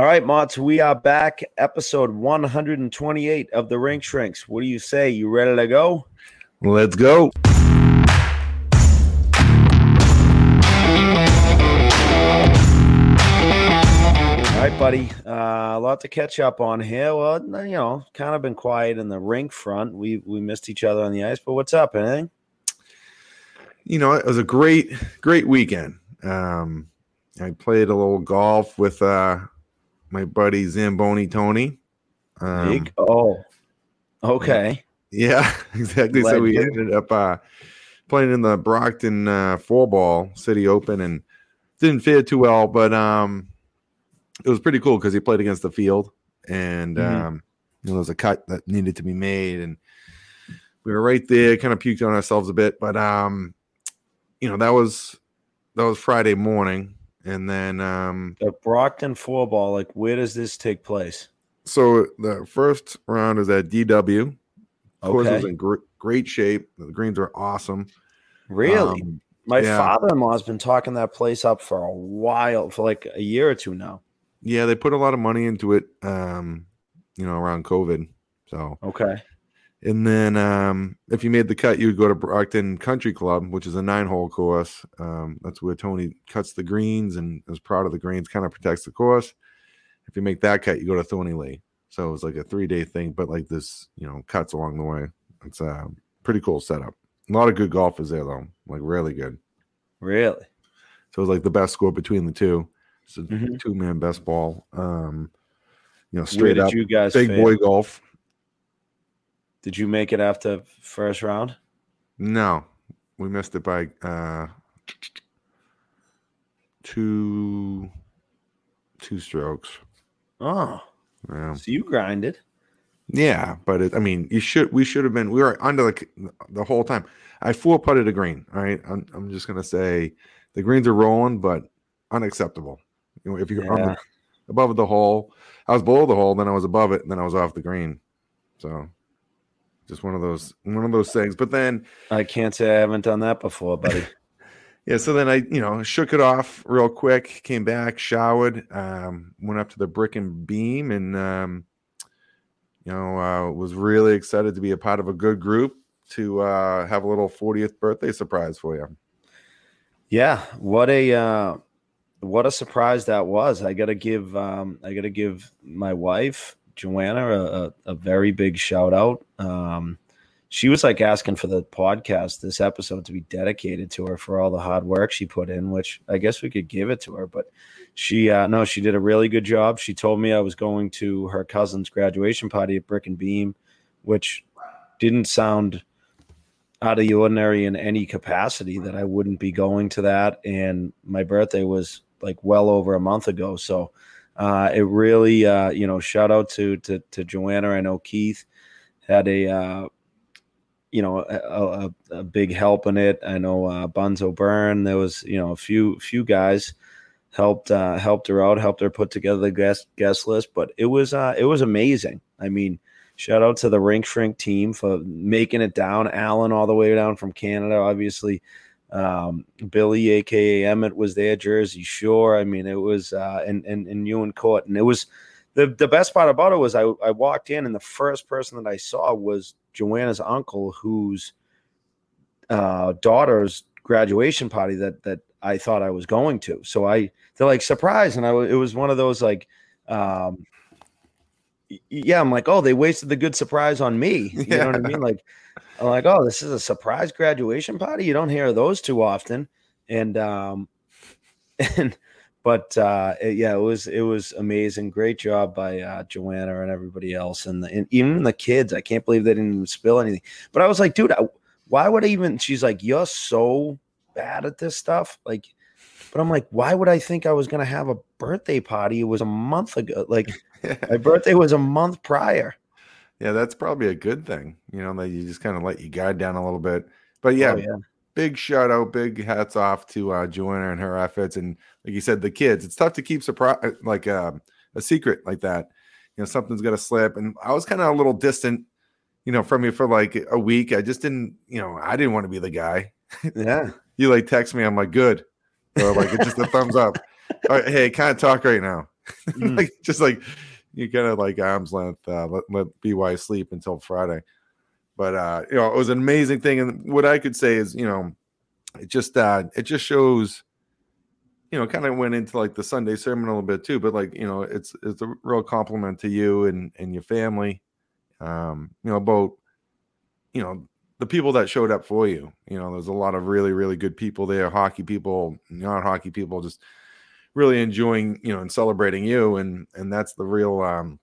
All right, Motts, we are back. Episode 128 of the Rink Shrinks. What do you say? You ready to go? Let's go. All right, buddy. Uh, a lot to catch up on here. Well, you know, kind of been quiet in the rink front. We we missed each other on the ice, but what's up? Anything? You know, it was a great, great weekend. Um, I played a little golf with uh, my buddy Zamboni Tony. Um, Big. Oh, okay. Yeah, exactly. So we ended up uh, playing in the Brockton uh, four ball City Open and didn't fare too well, but um, it was pretty cool because he played against the field and Mhm. um, you know, there was a cut that needed to be made and we were right there, kind of puked on ourselves a bit, but um, you know that was that was Friday morning, and then um, The Brockton four ball. Like, where does this take place? so the first round is at DW. Of course, it was in gr- great shape. The greens are awesome. Really? Um, My yeah. father-in-law has been talking that place up for a while, for like a year or two now. yeah, they put a lot of money into it. Um, you know, around COVID. So, Okay. And then um, if you made the cut, you would go to Brockton Country Club, which is a nine-hole course. Um, that's where Tony cuts the greens and is proud of the greens, kind of protects the course. If you make that cut, you go to Thorny Lea. So it was like a three-day thing, but like this, you know, cuts along the way. It's a pretty cool setup. A lot of good golfers there, though. Like really good. Really? So it was like the best score between the two. It's a Mhm. two man best ball. Um, you know, straight up you guys big fail? boy golf. Did you make it after first round? No, we missed it by uh, two two strokes. Oh, Yeah, so you grinded. yeah, but it, I mean, you should we should have been we were under the the whole time. I four putted a green. All right, I'm, I'm just gonna say the greens are rolling, but unacceptable. You know, if you're Yeah. the, above the hole, I was below the hole, then I was above it, and then I was off the green. So just one of those one of those things. But then I can't say I haven't done that before, buddy. yeah, so then I you know shook it off real quick, came back, showered, um, went up to the brick and beam, and um, you know uh, was really excited to be a part of a good group to uh, have a little 40th birthday surprise for you. Yeah, what a uh, what a surprise that was. I gotta give um, I gotta give my wife Joanna a, a, very big shout out. Um, she was like asking for the podcast this episode to be dedicated to her for all the hard work she put in, which I guess we could give it to her. But she uh, no, she did a really good job. She told me I was going to her cousin's graduation party at Brick and Beam, which didn't sound out of the ordinary in any capacity that I wouldn't be going to that. And my birthday was like well over a month ago. So uh, it really, uh, you know, shout out to, to, to Joanna. I know Keith had a, uh, you know, a, a, a big help in it. I know uh, Bunzo Byrne. There was, you know, a few few guys helped uh, helped her out, helped her put together the guest guest list. But it was uh, it was amazing. I mean, shout out to the Rink Shrink team for making it down. Alan all the way down from Canada, obviously. Um, Billy, aka Emmett, was there. Jersey Shore. I mean, it was uh, and and and Court, and it was the the best part about it was I I walked in and the first person that I saw was Joanna's uncle, whose uh, daughter's graduation party that that I thought I was going to. So I they're like surprise, and I it was one of those like. Um, yeah, I'm like, oh, they wasted the good surprise on me. You know what I mean? Like, I'm like, oh, this is a surprise graduation party. You don't hear those too often, and um, and but uh, it- yeah, it was it was amazing. Great job by uh, Joanna and everybody else, and, the, and even the kids. I can't believe they didn't even spill anything. But I was like, dude, I, why would I even? She's like, you're so bad at this stuff, like. But I'm like, why would I think I was gonna have a birthday party? It was a month ago. Like my birthday was a month prior. Yeah, that's probably a good thing. You know, that you just kind of let your guard down a little bit. But yeah, Oh, yeah. big shout out, big hats off to uh, Joanna and her efforts, and like you said, the kids. It's tough to keep surprise like uh, a secret like that. You know, something's gonna slip, and I was kind of a little distant, you know, from you for like a week. I just didn't, you know, I didn't want to be the guy. Yeah. You like text me, I'm like, good, or like it's just a thumbs up. All right, hey, can't talk right now. mm. like just like you kind of like arm's length. Uh, let let By sleep until Friday. But uh, you know, it was an amazing thing. And what I could say is, you know, it just uh, it just shows you know, kind of went into like the Sunday sermon a little bit too, but like, you know, it's it's a real compliment to you and and your family. Um, you know, about you know, the people that showed up for you. You know, there's a lot of really, really good people there, hockey people, non hockey people, just really enjoying, you know, and celebrating you. And and that's the real um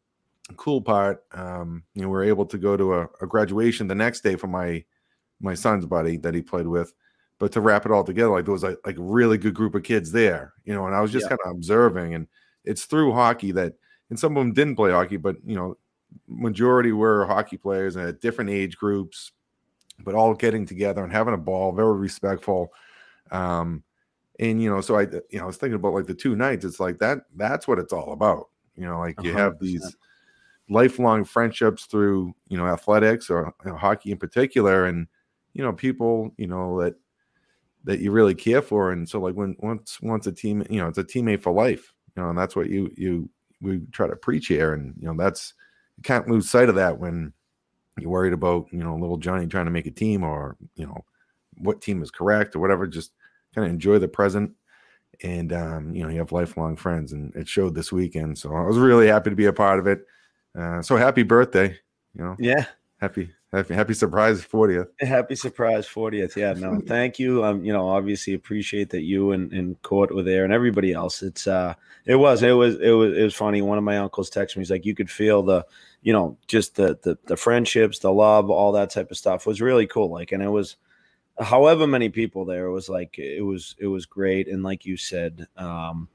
cool part. Um, you know, we are able to go to a, a graduation the next day for my my son's buddy that he played with but to wrap it all together, like there was like, like a really good group of kids there, you know, and I was just yeah. kind of observing, and it's through hockey that, and some of them didn't play hockey, but you know, majority were hockey players and at different age groups, but all getting together and having a ball, very respectful. Um, and you know, so I, you know, I was thinking about like the two nights. It's like that. That's what it's all about. You know, like you 100%. have these lifelong friendships through you know athletics or you know, hockey in particular, and you know people you know that that you really care for. And so like when once once a team, you know, it's a teammate for life, you know, and that's what you you we try to preach here. And you know, that's you can't lose sight of that when you're worried about, you know, little Johnny trying to make a team or, you know, what team is correct or whatever. Just kind of enjoy the present. And um, you know, you have lifelong friends, and it showed this weekend. So I was really happy to be a part of it. Uh, so happy birthday, you know. Yeah. Happy Happy, happy surprise 40th. Happy surprise 40th. Yeah, no, thank you. Um, you know, obviously appreciate that you and, and Court were there and everybody else. It's uh it was, it was, it was, it was funny. One of my uncles texted me, he's like, you could feel the, you know, just the the the friendships, the love, all that type of stuff was really cool. Like, and it was however many people there, it was like it was it was great. And like you said, um,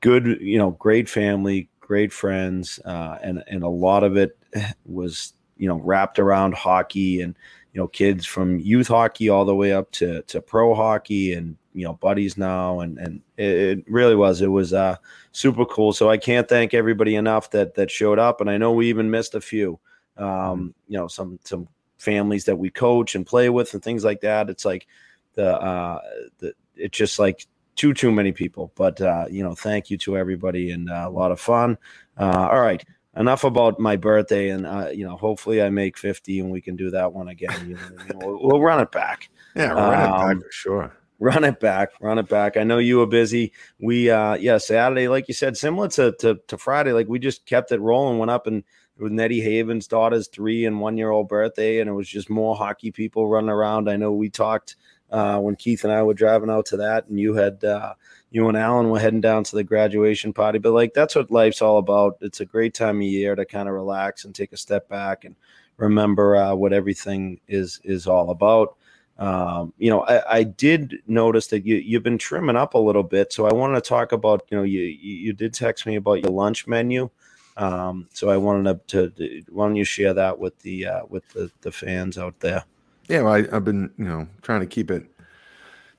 good, you know, great family, great friends, uh, and and a lot of it was you know wrapped around hockey and you know kids from youth hockey all the way up to to pro hockey and you know buddies now and and it, it really was it was uh super cool so i can't thank everybody enough that that showed up and i know we even missed a few um mm-hmm. you know some some families that we coach and play with and things like that it's like the uh the it's just like too too many people but uh you know thank you to everybody and uh, a lot of fun. Uh all right enough about my birthday and uh, you know hopefully i make 50 and we can do that one again you know, we'll, we'll, run it back. Yeah run um, it back um, for sure. run it back run it back. I know you were busy. We uh yeah saturday like you said similar to to, to friday like we just kept it rolling went up and with Nettie Haven's daughter's three and one year old birthday, and it was just more hockey people running around. I know we talked uh, when Keith and I were driving out to that, and you had uh, you and Alan were heading down to the graduation party. But like that's what life's all about. It's a great time of year to kind of relax and take a step back and remember uh, what everything is is all about. Um, you know, I, I, did notice that you you've been trimming up a little bit, so I wanted to talk about. You know, you you did text me about your lunch menu. Um, so I wanted to, to, why don't you share that with the uh, with the, the fans out there? Yeah, well, I, have been you know trying to keep it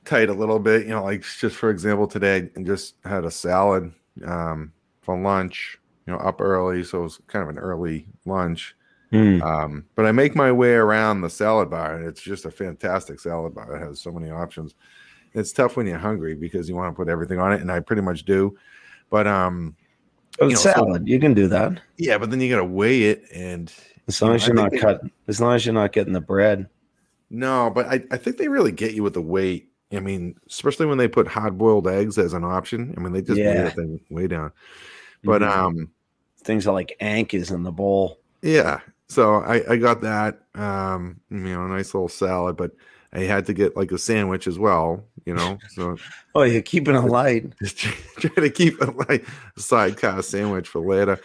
tight a little bit. You know, like just for example, today I just had a salad um, for lunch. You know, up early, so it was kind of an early lunch. Mm. Um, but I make my way around the salad bar, and it's just a fantastic salad bar. It has so many options. It's tough when you're hungry because you want to put everything on it, and I pretty much do. But um, you know, salad, so, you can do that. Yeah, but then you got to weigh it, and as long you know, as you're not cutting, as long as you're not getting the bread. No, but I, I think they really get you with the weight I mean, especially when they put hard boiled eggs as an option. I mean, they just yeah. that thing way down. But mm-hmm. um, things are like anchors in the bowl. Yeah. So I, I got that. Um, you know, a nice little salad, but I had to get like a sandwich as well. You know, so oh, you're keeping it light. Just try to keep it light. A sidecar sandwich for later.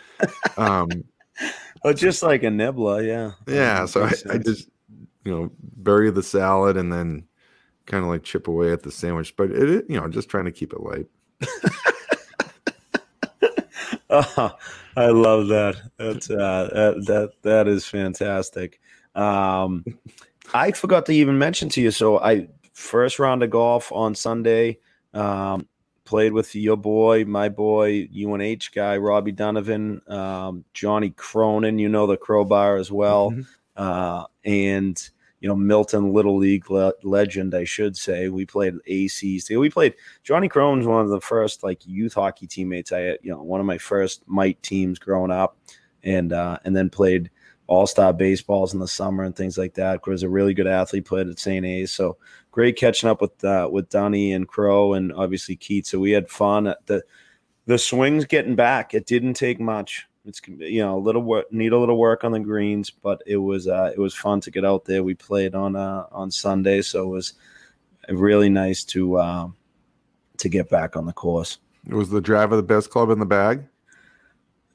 Um, oh, just like a nibbler, yeah. Yeah. So I, I just you know bury the salad and then kind of like chip away at the sandwich, but it, you know, just trying to keep it light. oh, I love that. That's uh, that that that is fantastic. Um, I forgot to even mention to you. So I first round of golf on Sunday. Um, played with your boy, my boy, UNH guy, Robbie Donovan, um, Johnny Cronin. You know the crowbar as well, mm-hmm. uh, and you know Milton Little League le- legend, I should say. We played ACs. We played Johnny Cronin's one of the first like youth hockey teammates. I you know one of my first mite teams growing up, and uh, and then played all star baseballs in the summer and things like that. Was a really good athlete, played at St. A's. So great catching up with uh, with Dunny and Crow and obviously Keith. So we had fun. The the swings getting back. It didn't take much. It's you know a little work, need a little work on the greens, but it was uh, it was fun to get out there. We played on uh, on Sunday, so it was really nice to uh, to get back on the course. Was the driver the best club in the bag?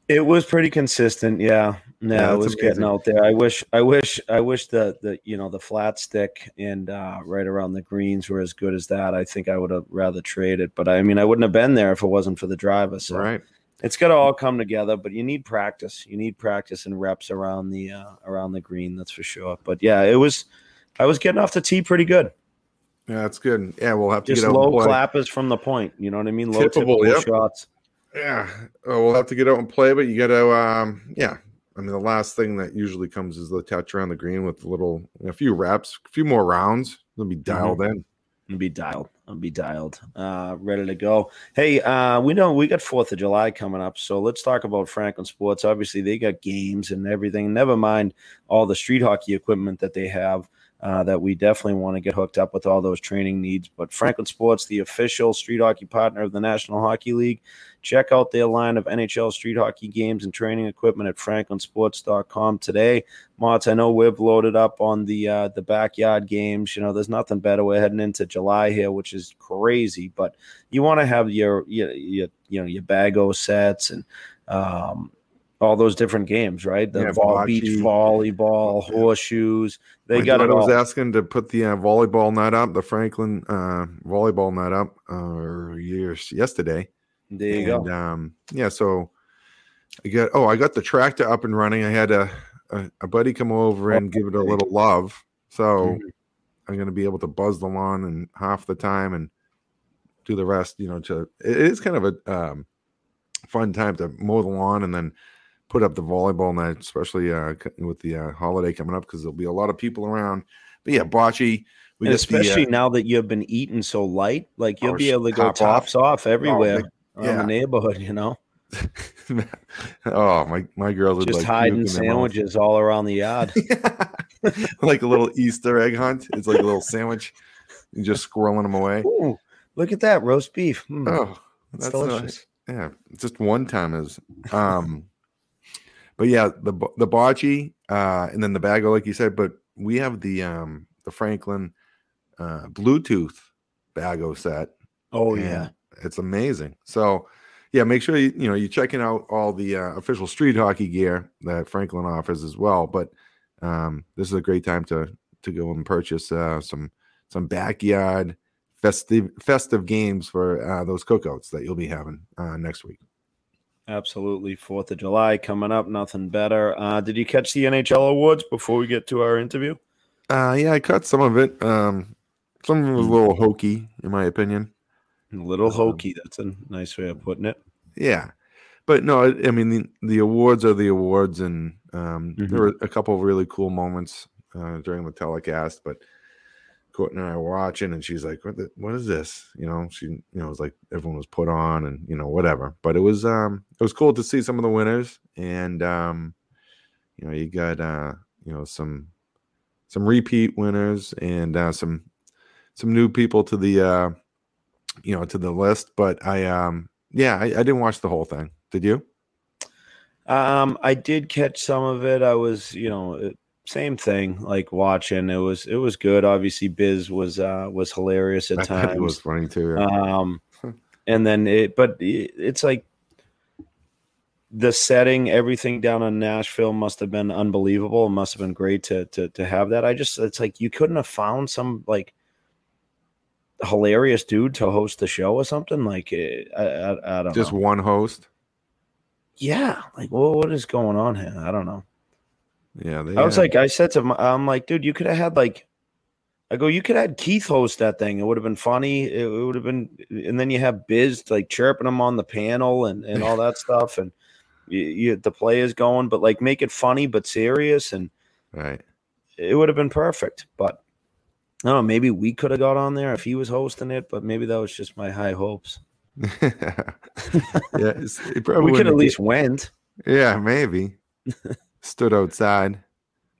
It was pretty consistent, yeah. No, yeah, it was amazing. getting out there. I wish, I wish, I wish the the you know the flat stick and uh, right around the greens were as good as that. I think I would have rather traded, but I mean, I wouldn't have been there if it wasn't for the driver. So right, it's got to all come together. But you need practice. You need practice and reps around the uh, around the green. That's for sure. But yeah, it was. I was getting off the tee pretty good. Yeah, that's good. Yeah, we'll have to just get low clappers from the point. You know what I mean? Low Tippable, yep. shots. Yeah, oh, we'll have to get out and play, but you got to, um, yeah. I mean, the last thing that usually comes is the touch around the green with a little, a few reps, a few more rounds. They'll be dialed mm-hmm. in. I'll be dialed. I'll be dialed. Uh, ready to go. Hey, uh, we know we got Fourth of July coming up, so let's talk about Franklin Sports. Obviously, they got games and everything. Never mind all the street hockey equipment that they have uh, that we definitely want to get hooked up with all those training needs. But Franklin Sports, the official street hockey partner of the National Hockey League, check out their line of NHL street hockey games and training equipment at franklinsports.com today. Motts, I know we've loaded up on the uh, the backyard games. You know, there's nothing better. We're heading into July here, which is crazy, but you want to have your, your, your you know your bago sets and um, all those different games, right? The yeah, vol- beach volleyball, horseshoes. They My got it. I was asking to put the uh, volleyball net up, the Franklin uh, volleyball net up, uh, years yesterday. There you and, go. Um, yeah, so I got. Oh, I got the tractor up and running. I had a a, a buddy come over and give it a little love. So mm-hmm. I'm going to be able to buzz the lawn and half the time and do the rest. You know, to it is kind of a um, fun time to mow the lawn and then put up the volleyball night, especially uh, with the uh, holiday coming up because there'll be a lot of people around. But yeah, bocce. We especially the, uh, now that you've been eating so light, like you'll be able to go tops off, off everywhere oh, yeah. the neighborhood. You know. oh my my girls just like hiding sandwiches all around the yard, like a little Easter egg hunt. It's like a little sandwich, and just squirreling them away. Ooh, look at that roast beef. Mm. Oh, that's delicious. Nice. Yeah, just one time is. Um, but yeah, the the bocce, uh, and then the bago, like you said. But we have the um the Franklin uh, Bluetooth bago set. Oh yeah, it's amazing. So yeah, make sure you you know you're checking out all the uh, official street hockey gear that Franklin offers as well. But um, this is a great time to to go and purchase uh, some some backyard festive festive games for uh, those cookouts that you'll be having uh, next week. Absolutely. Fourth of July coming up. Nothing better. Uh, did you catch the NHL awards before we get to our interview? Uh, yeah, I caught some of it. Um, some of it was a hmm. little hokey, in my opinion. A little um, hokey. That's a nice way of putting it. Yeah. But no, I mean, the, the awards are the awards, and um, mm-hmm. there were a couple of really cool moments uh, during the telecast. But Courtney and I were watching, and she's like, "What? The, what is this?" You know, she, you know, was like everyone was put on, and you know, whatever. But it was, um, it was cool to see some of the winners, and um, you know, you got, uh, you know, some, some repeat winners, and uh, some, some new people to the, uh, you know, to the list. But I, um, yeah, I, I didn't watch the whole thing. Did you? Um, I did catch some of it. I was, you know, same thing like watching it was it was good. Obviously biz was uh was hilarious at times it was funny too yeah. um and then it but it, it's like the setting everything down in nashville must have been unbelievable. It must have been great to to to have that. I just it's like you couldn't have found some like hilarious dude to host the show or something like eh, i i, I don't just know. one host? Yeah like well, what is going on here? I don't know yeah, I was like, I said to him, I'm like, dude, you could have had like, I go, you could have had Keith host that thing. It would have been funny. It, it would have been, and then you have Biz like chirping him on the panel and and all that stuff, and you, you the play is going, but like make it funny but serious and right. it would have been perfect. But I don't know, maybe we could have got on there if he was hosting it, but maybe that was just my high hopes. yeah, it probably we could at least went. Yeah, maybe. Stood outside.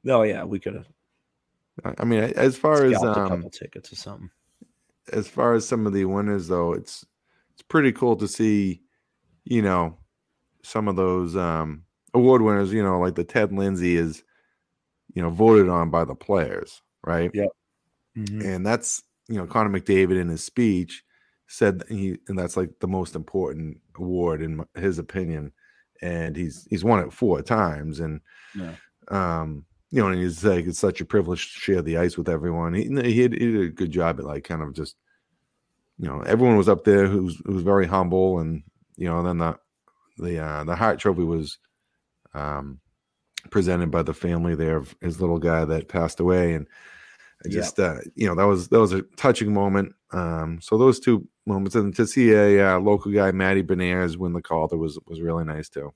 Oh yeah, we could have I mean, as far as scalped a um, couple tickets or something. as far as some of the winners though it's it's pretty cool to see you know some of those um award winners you know like the ted lindsay is you know voted on by the players right Yeah. Mhm. and that's you know connor mcdavid in his speech said he and that's like the most important award in his opinion and he's he's won it four times and Yeah. um you know and he's like it's such a privilege to share the ice with everyone. He, he, did, he did a good job at like kind of just you know everyone was up there who was, who was very humble and you know then the the uh the Hart trophy was um presented by the family there of his little guy that passed away and I just uh you know that was that was a touching moment. Um so those two moments and to see a uh, local guy Matty Beniers, win the Calder was was really nice too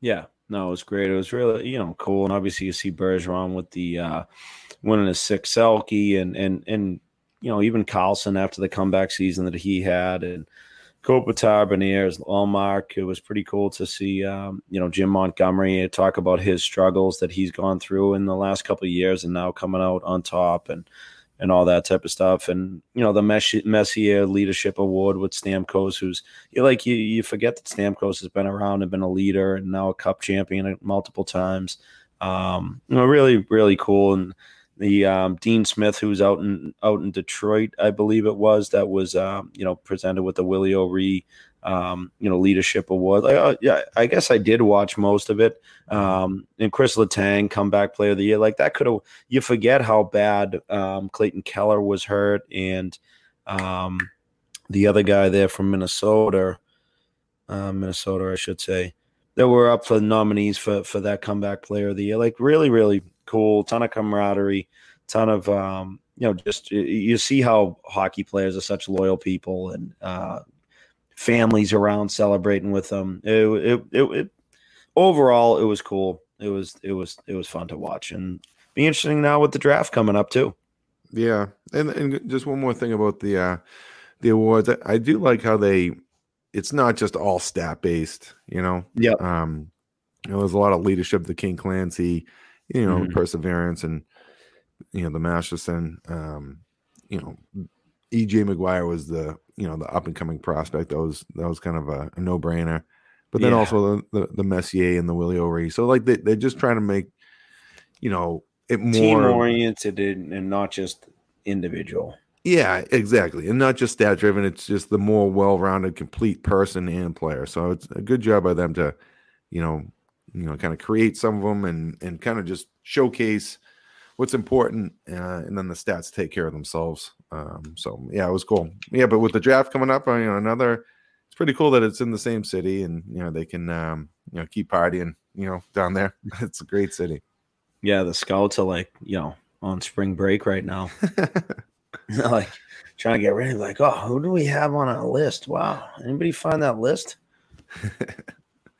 Yeah, no, it was great. It was really, you know, cool. And obviously you see Bergeron with the uh winning his sixth Selke and and and you know, even Karlsson after the comeback season that he had and Kopitar, Beniers, Ullmark. It was pretty cool to see um, you know, Jim Montgomery talk about his struggles that he's gone through in the last couple of years and now coming out on top and and all that type of stuff. And you know, the Messier Leadership Award with Stamkos, who's you like you you forget that Stamkos has been around and been a leader and now a cup champion multiple times. Um, you know, really, really cool. And the um, Dean Smith, who's out in out in Detroit, I believe it was, that was um, you know presented with the Willie O'Ree um, you know leadership award. Like, uh, yeah, I guess I did watch most of it. Um, and Chris Letang, comeback player of the year, like that could have. You forget how bad um, Clayton Keller was hurt, and um, the other guy there from Minnesota, uh, Minnesota, I should say, that were up for nominees for for that comeback player of the year. Like really, really cool. Ton of camaraderie. Ton of um, you know, just you- see how hockey players are such loyal people and uh, families around celebrating with them. It, it, it, it overall it was cool. It was it was it was fun to watch and be interesting now with the draft coming up too. Yeah, and and just one more thing about the uh the awards. I, I do like how they it's not just all stat based, you know. Yeah. Um you know, there's a lot of leadership, the King Clancy, you know, Mhm. perseverance and you know, the Masterton, um, you know, EJ McGuire was the you know the up and coming prospect. That was that was kind of a, a no brainer. But then Yeah. also the, the the Messier and the Willie O'Ree. So like they they're just trying to make, you know, it Team more oriented and, and not just individual. Yeah, exactly. And not just stat driven, it's just the more well rounded, complete person and player. So it's a good job by them to, you know, you know, kind of create some of them and and kind of just showcase what's important, uh, and then the stats take care of themselves. Um, so yeah, it was cool. Yeah, but with the draft coming up, uh, you know, another, it's pretty cool that it's in the same city, and you know they can, um, you know, keep partying, you know, down there. It's a great city. Yeah, the scouts are like, you know, on spring break right now. like trying to get ready. Like, oh, who do we have on our list? Wow. Anybody find that list?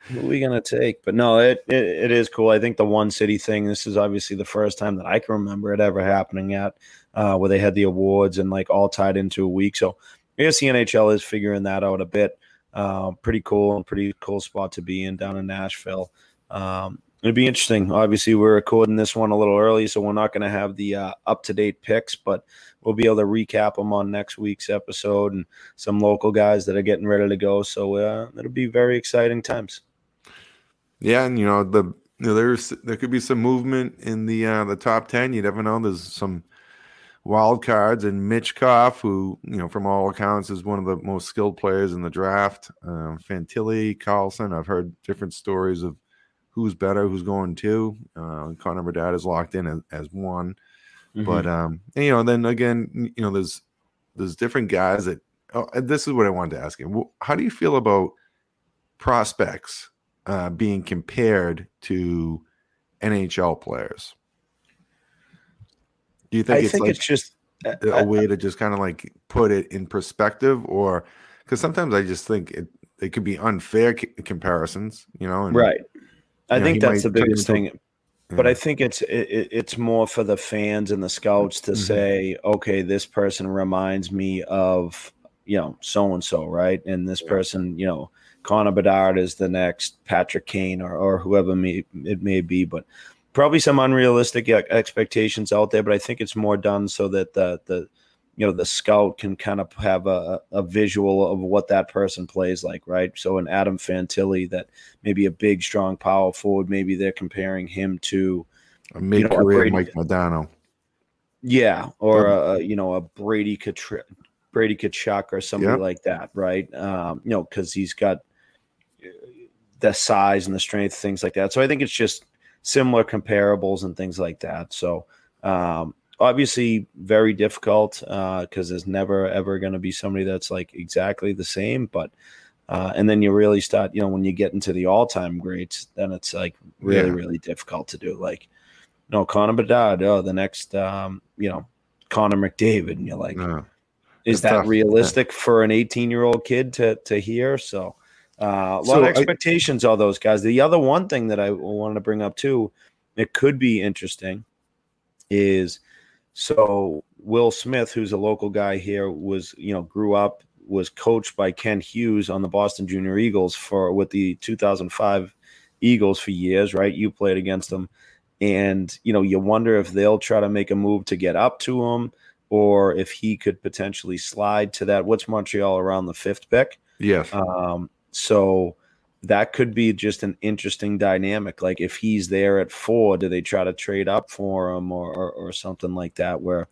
Who are we gonna take? But no, it, it it is cool. I think the one city thing. This is obviously the first time that I can remember it ever happening at uh, where they had the awards and like all tied into a week. So I guess the NHL is figuring that out a bit. Uh, pretty cool and pretty cool spot to be in down in Nashville. Um, it'd be interesting. Obviously, we're recording this one a little early, so we're not going to have the uh, up to date picks, but we'll be able to recap them on next week's episode and some local guys that are getting ready to go. So uh, it'll be very exciting times. Yeah, and you know the you know, there's there could be some movement in the uh the top ten. You never know. There's some wild cards and Michkov, who you know from all accounts is one of the most skilled players in the draft. Um, Fantilli, Carlsson. I've heard different stories of who's better, who's going to. Uh, Connor Bedard is locked in as, as one, but um, and, you know then again, you know there's there's different guys that. Oh, and this is what I wanted to ask you. How do you feel about prospects uh, being compared to NHL players? Do you think I it's think like it's just a way to just kind of like put it in perspective, or because sometimes I just think it it could be unfair c- comparisons, you know? And, right. I you know, think that's the biggest thing. but I think it's it, it's more for the fans and the scouts to mm-hmm. say, okay, this person reminds me of you know so and so, right? And this person, you know, Connor Bedard is the next Patrick Kane or or whoever may, it may be, but probably some unrealistic expectations out there. But I think it's more done so that the the you know the scout can kind of have a, a visual of what that person plays like right? So an adam fantilli that maybe a big strong power forward maybe they're comparing him to a mid-career you know, mike modano yeah or a, you know a brady Katri- brady Tkachuk or somebody like that right? Um you know because he's got the size and the strength things like that so i think it's just similar comparables and things like that so um obviously very difficult because uh, there's never ever going to be somebody that's like exactly the same. But uh, and then you really start, you know, when you get into the all-time greats, then it's like really, yeah. really difficult to do. Like, no, Connor Bedard, oh, the next, um, you know, Connor McDavid, and you're like, no, is that tough. realistic yeah. for an 18-year-old kid to to hear? So. Uh, a lot so of expectations, I, all those guys. The other one thing that I wanted to bring up too, it could be interesting, is so Will Smith, who's a local guy here, was you know grew up was coached by Kent Hughes on the Boston Junior Eagles for with the 2005 Eagles for years, right? You played against them, and you know you wonder if they'll try to make a move to get up to him, or if he could potentially slide to that. What's Montreal around the fifth pick? Yes. Um, so that could be just an interesting dynamic. Like if he's there at four, do they try to trade up for him or, or, or something like that? Where,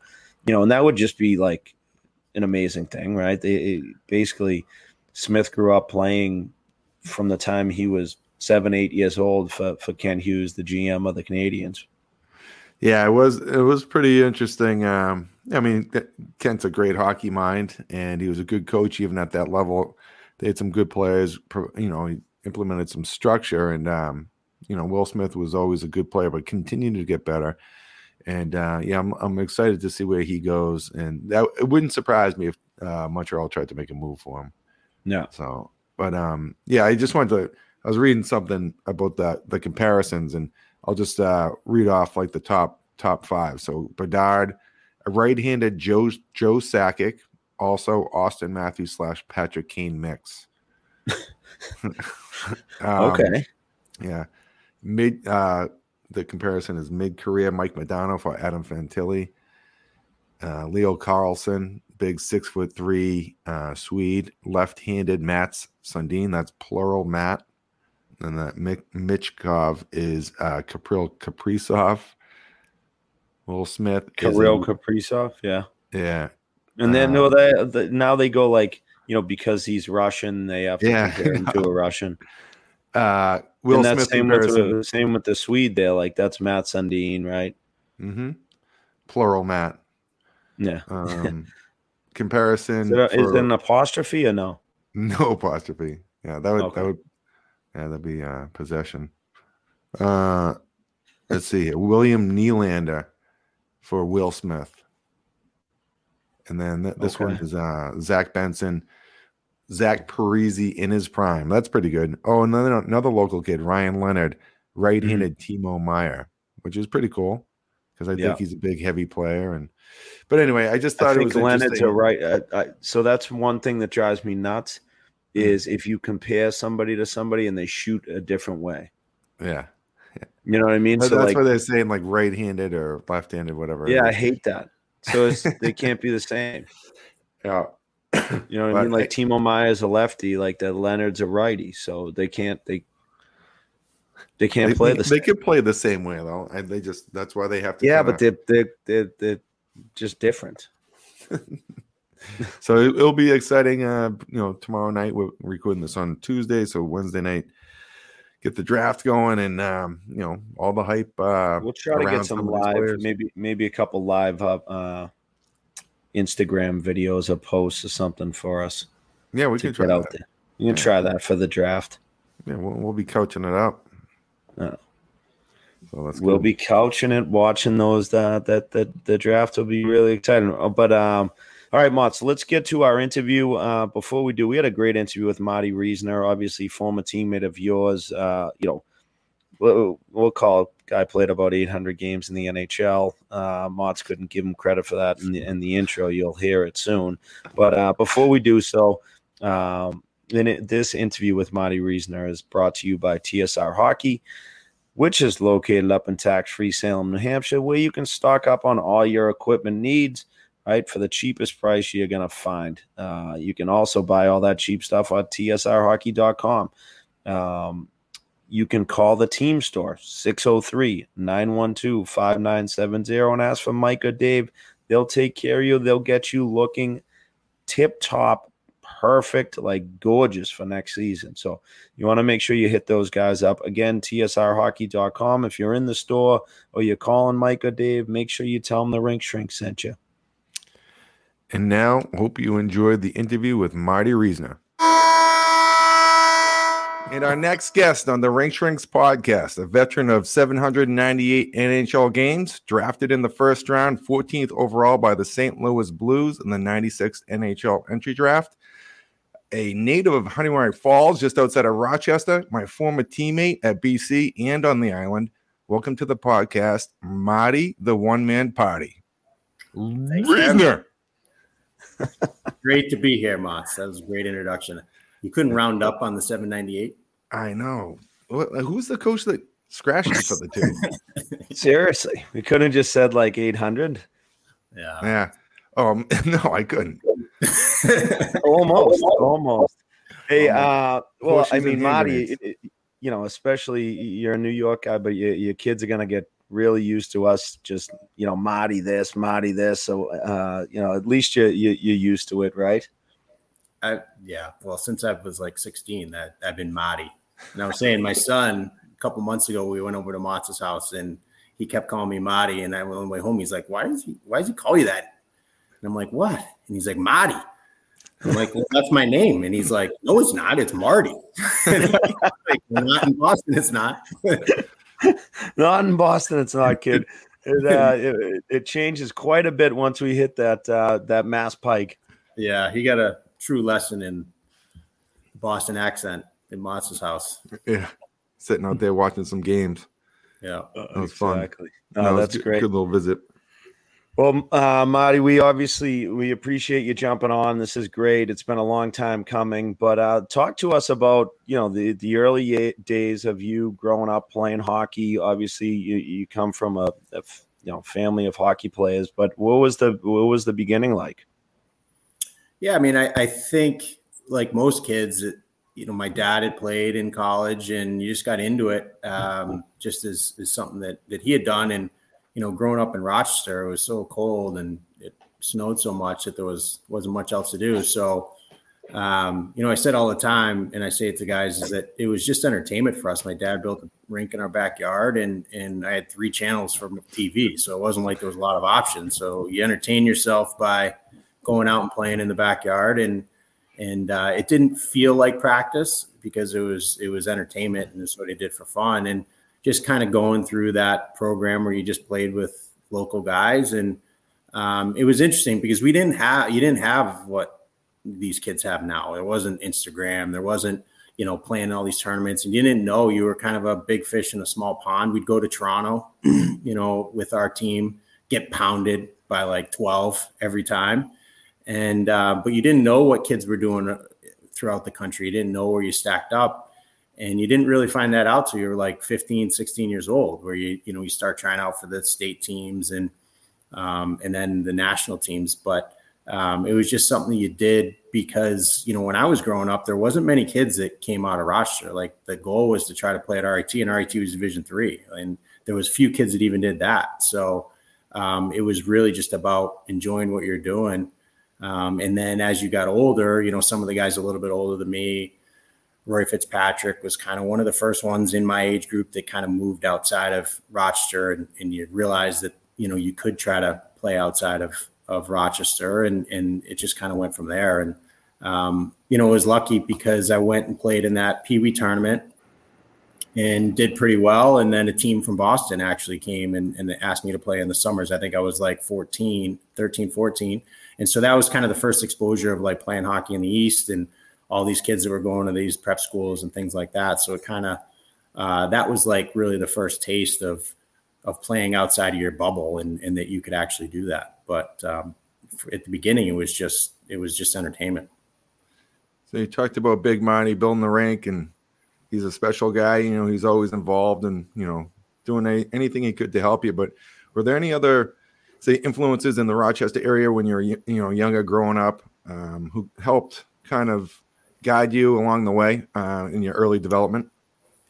you know, and that would just be like an amazing thing, right? They it, basically Smith grew up playing from the time he was seven, eight years old for, for Kent Hughes, the GM of the Canadiens. Yeah, it was it was pretty interesting. Um, I mean, Kent's a great hockey mind, and he was a good coach even at that level. They had some good players. You know, he implemented some structure. And um, you know, Will Smith was always a good player, but continued to get better. And uh, yeah, I'm I'm excited to see where he goes. And that it wouldn't surprise me if uh, Montreal tried to make a move for him. Yeah. So, but um, yeah, I just wanted to. I was reading something about that the comparisons, and I'll just uh, read off like the top top five. So Bedard, a right-handed Joe Joe Sakic, also Auston Matthews slash Patrick Kane mix. um, okay. Yeah. Mid uh the comparison is mid career Mike Modano for Adam Fantilli. Uh, Leo Carlsson, big six foot three uh, Swede, left handed Mats Sundin. That's plural Matt. And that Michkov is uh, Kapril Kaprizov. Will Smith. Kirill Kaprizov, yeah. Yeah. And then uh, they, now they go like you know, because he's Russian, they have to yeah, compare him to a Russian. Uh, Will and that's Smith same with, the, same with the Swede there. Like that's Matt Sundin, right? Mm-hmm. Plural Matt. Yeah. Um, comparison. Is, it, for, is an apostrophe or no? No apostrophe. Yeah, that would okay. that would yeah that'd be uh, possession. Uh, let's see. here William Nylander for Will Smith. And then th- this okay. one is uh, Zach Benson, Zach Parise in his prime. That's pretty good. Oh, another another local kid, Ryan Leonard, right-handed mm-hmm. Timo Meier, which is pretty cool because I yeah. think he's a big, heavy player. And but anyway, I just thought I it was Leonard's a right. Uh, I, so that's one thing that drives me nuts mm-hmm. is if you compare somebody to somebody and they shoot a different way. Yeah. You know what I mean? so that's like, why they're saying like right-handed or left-handed, whatever. Yeah, I hate that. So it's, they can't be the same. Yeah. You know what I mean? Like Timo Meier is a lefty, like that Leonard's a righty, so they can't they they can't they, play the. They, they can play the same way though, and they just that's why they have to. Yeah, kinda... but they're they're they're, they're just different. so it, will be exciting. Uh, you know, tomorrow night we're recording this on Tuesday, so Wednesday night get the draft going and um, you know all the hype. Uh, we'll try to get some, some live, maybe maybe a couple live up uh, Instagram videos or posts or something for us. Yeah, we can try out that. there. You can yeah. try that for the draft. Yeah, we'll, we'll be coaching it up. Uh, so we'll be couching it, watching those. Uh, that that the draft will be really exciting. But um, all right, Mott. So let's get to our interview. Uh, before we do, we had a great interview with Marty Reasoner, obviously former teammate of yours. Uh, you know, we'll, we'll call Guy played about 800 games in the NHL. Uh, Motts couldn't give him credit for that in the, in the intro. You'll hear it soon. But uh, before we do so, um, it, this interview with Marty Reasoner is brought to you by TSR Hockey, which is located up in tax-free Salem, New Hampshire, where you can stock up on all your equipment needs – right? For the cheapest price you're going to find. Uh, you can also buy all that cheap stuff at tsrhockey.com. Um, you can call the team store 603 912 5970 and ask for Mike or Dave. They'll take care of you. They'll get you looking tip top, perfect, like gorgeous for next season. So you want to make sure you hit those guys up. Again, tsrhockey.com. If you're in the store or you're calling Mike or Dave, make sure you tell them the rink shrink sent you. And now, hope you enjoyed the interview with Marty Reasoner. And our next guest on the Rink Shrinks podcast, a veteran of 798 NHL games, drafted in the first round, 14th overall by the St. Louis Blues in the 96th NHL entry draft. A native of Honeoye Falls, just outside of Rochester, my former teammate at BC and on the island. Welcome to the podcast, Marty, the one man party. Reasoner. great to be here, Moss. That was a great introduction. You couldn't round up on the 798. I know. Who's the coach that scratched for the two? Seriously, we couldn't have just said like 800. Yeah. Yeah. Oh no, I couldn't. almost, almost. Hey, uh, well, I mean, Marty, you know, especially you're a New York guy, but your, your kids are gonna get really used to us just you know Marty this, Marty this. So uh, you know, at least you, you you're used to it, right? I, yeah. Well, since I was like 16, that I've been Marty. And I was saying, my son a couple months ago, we went over to Mott's house and he kept calling me Marty. And I went on the way home. He's like, "Why does he? Why does he call you that?" And I'm like, "What?" And he's like, "Marty." I'm like, well, that's my name. And he's like, no, it's not. It's Marty. like, not in Boston. It's not. not in Boston. It's not, kid. It, uh, it, it, changes quite a bit once we hit that uh, that Mass Pike. Yeah, he got a true lesson in Boston accent in Motz's house. Yeah, sitting out there watching some games. Yeah, that was exactly. fun. No, that's good, great. Good little visit. Well, uh, Marty, we obviously we appreciate you jumping on. This is great. It's been a long time coming, but uh, talk to us about you know the the early days of you growing up playing hockey. Obviously, you, you come from a, a you know family of hockey players, but what was the what was the beginning like? Yeah, I mean, I, I think like most kids, you know, my dad had played in college, and you just got into it um, just as, as something that that he had done, and you know, growing up in Rochester, it was so cold and it snowed so much that there was wasn't much else to do. So, um, you know, I said all the time, and I say it to guys, is that it was just entertainment for us. My dad built a rink in our backyard, and and I had three channels for TV, so it wasn't like there was a lot of options. So you entertain yourself by going out and playing in the backyard, and and uh, it didn't feel like practice because it was it was entertainment, and it's what I did for fun, and just kind of going through that program where you just played with local guys. And um, it was interesting because we didn't have you didn't have what these kids have now. There wasn't instagram. There wasn't you know playing all these tournaments. And you didn't know you were kind of a big fish in a small pond. We'd go to toronto you know with our team get pounded by like 12 every time. And uh, but you didn't know what kids were doing uh, throughout the country. You didn't know where you stacked up and you didn't really find that out till you were like 15 16 years old where you you know you start trying out for the state teams and um, and then the national teams. But um, it was just something you did because you know when i was growing up there wasn't many kids that came out of rochester like the goal was to try to play at RIT and RIT was division three and there was few kids that even did that. So um, it was really just about enjoying what you're doing. Um, and then as you got older you know some of the guys a little bit older than me Rory Fitzpatrick was kind of one of the first ones in my age group that kind of moved outside of Rochester, and, and you realize that you know you could try to play outside of of Rochester, and and it just kind of went from there. And um, you know, I was lucky because I went and played in that Pee Wee tournament and did pretty well. And then a team from Boston actually came and, and asked me to play in the summers. I think I was like 14, 13, 14. And so that was kind of the first exposure of like playing hockey in the East and all these kids that were going to these prep schools and things like that. So it kind of uh, that was like really the first taste of of playing outside of your bubble and, and that you could actually do that. But um, at the beginning, it was just it was just entertainment. So you talked about Big Monty building the rank, and he's a special guy. You know, he's always involved and you know doing any, anything he could to help you. But were there any other say influences in the Rochester area when you were you know younger growing up um, who helped kind of guide you along the way uh, in your early development?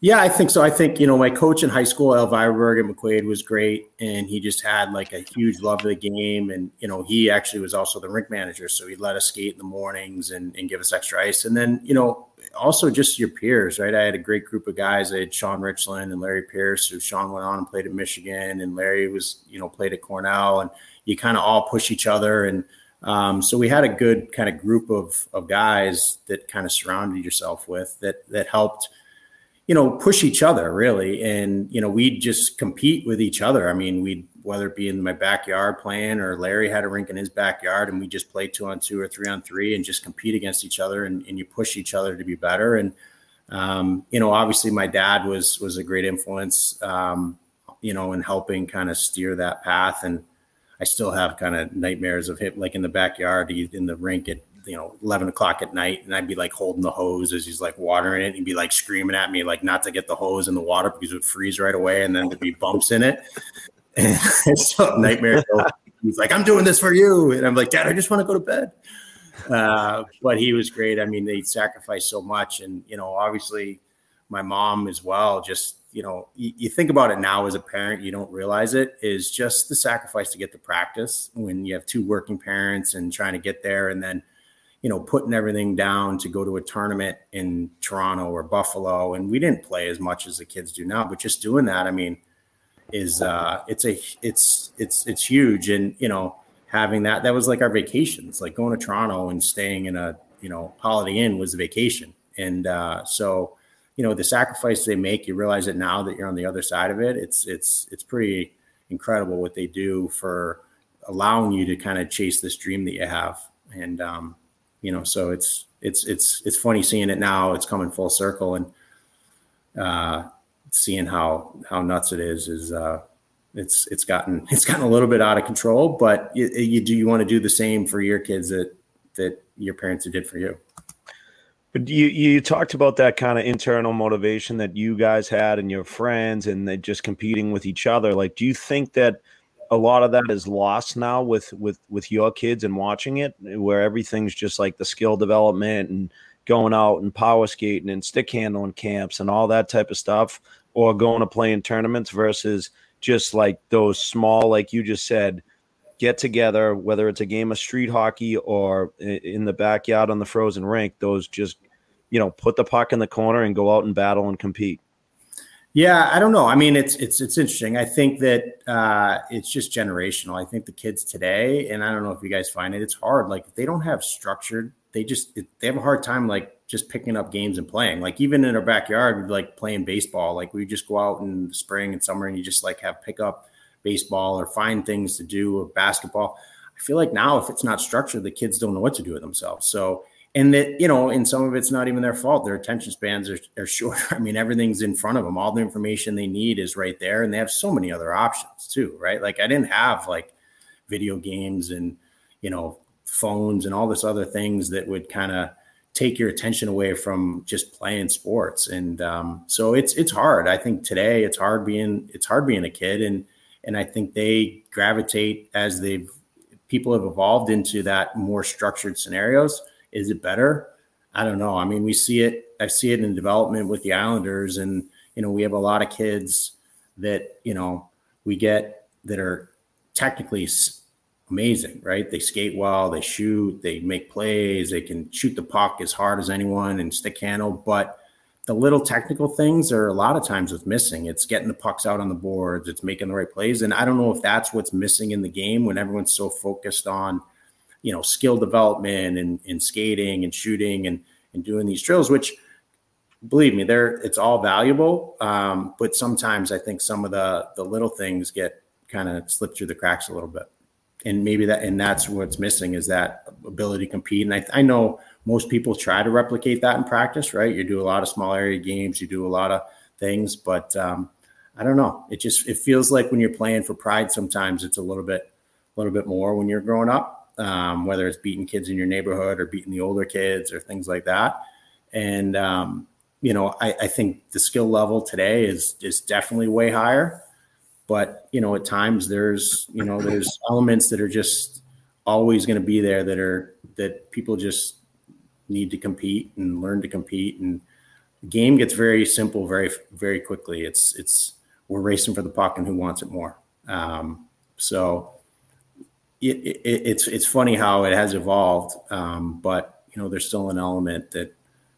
Yeah, I think so. I think, you know, my coach in high school, Elvira Berg at McQuaid, was great. And he just had like a huge love of the game. And, you know, he actually was also the rink manager. So he'd let us skate in the mornings and, and give us extra ice. And then, you know, also just your peers, right? I had a great group of guys. I had Sean Ritchlin and Larry Pierce, who Sean went on and played at Michigan. And Larry was, you know, played at Cornell. And you kind of all push each other. And, um, so we had a good kind of group of, of guys that kind of surrounded yourself with that, that helped – you know, push each other really. And, you know, we'd just compete with each other. I mean, we'd, whether it be in my backyard playing or Larry had a rink in his backyard and we just play two on two or three on three and just compete against each other and, and you push each other to be better. And, um, you know, obviously my dad was, was a great influence, um, you know, in helping kind of steer that path. And I still have kind of nightmares of him, like in the backyard, in the rink at you know, 11 o'clock at night. And I'd be like holding the hose as he's like watering it. and He'd be like screaming at me, like not to get the hose in the water because it would freeze right away. And then there'd be bumps in it. And so nightmare. He's like, I'm doing this for you. And I'm like, Dad, I just want to go to bed. Uh, but he was great. I mean, they sacrificed so much. And, you know, obviously my mom as well, just, you know, you, you, think about it now as a parent, you don't realize it is just the sacrifice to get to practice when you have two working parents and trying to get there. And then, you know, putting everything down to go to a tournament in Toronto or Buffalo. And we didn't play as much as the kids do now, but just doing that, I mean, is uh it's a it's it's it's huge. And you know, having that that was like our vacations, like going to Toronto and staying in a you know Holiday Inn was a vacation. And uh so you know the sacrifice they make you realize it now that you're on the other side of it it's it's it's pretty incredible what they do for allowing you to kind of chase this dream that you have and um, you know, so it's it's it's it's funny seeing it now. It's coming full circle and uh, seeing how how nuts it is is uh, it's it's gotten it's gotten a little bit out of control. But you, you do you want to do the same for your kids that that your parents did for you. But you you talked about that kind of internal motivation that you guys had and your friends and they just competing with each other. Like, do you think that a lot of that is lost now with with with your kids and watching it where everything's just like the skill development and going out and power skating and stick handling camps and all that type of stuff or going to play in tournaments versus just like those small like you just said get together whether it's a game of street hockey or in the backyard on the frozen rink those just you know put the puck in the corner and go out and battle and compete yeah, I don't know. I mean, it's it's it's interesting. I think that uh, it's just generational. I think the kids today, and I don't know if you guys find it, it's hard. Like they don't have structured, they just it, they have a hard time like just picking up games and playing. Like even in our backyard, like playing baseball. Like we just go out in the spring and summer, and you just like have pick up baseball or find things to do or basketball. I feel like now if it's not structured, the kids don't know what to do with themselves. So and that you know and some of it's not even their fault. Their attention spans are, are shorter. I mean everything's in front of them. All the information they need is right there and they have so many other options too right? Like i didn't have like video games and you know phones and all this other things that would kind of take your attention away from just playing sports. And um, so it's it's hard. I think today it's hard being it's hard being a kid and and i think they gravitate as they've people have evolved into that more structured scenarios is it better? I don't know. I mean, we see it. I see it in development with the Islanders, and you know, we have a lot of kids that you know we get that are technically amazing, right? They skate well, they shoot, they make plays, they can shoot the puck as hard as anyone and stick handle, but the little technical things are a lot of times what's missing. It's getting the pucks out on the boards, it's making the right plays. And I don't know if that's what's missing in the game when everyone's so focused on you know skill development and, and skating and shooting and and doing these drills which believe me they're it's all valuable um, but sometimes i think some of the the little things get kind of slipped through the cracks a little bit and maybe that and that's what's missing is that ability to compete and I, I know most people try to replicate that in practice right you do a lot of small area games you do a lot of things but um, I don't know. It just it feels like when you're playing for pride, sometimes it's a little bit a little bit more when you're growing up, um, whether it's beating kids in your neighborhood or beating the older kids or things like that. And um, you know, I, I think the skill level today is is definitely way higher. But you know, at times there's you know there's elements that are just always going to be there that are that people just need to compete and learn to compete. And the game gets very simple very very quickly. It's it's we're racing for the puck and who wants it more. Um, so it, it, it's it's funny how it has evolved. Um, but you know there's still an element that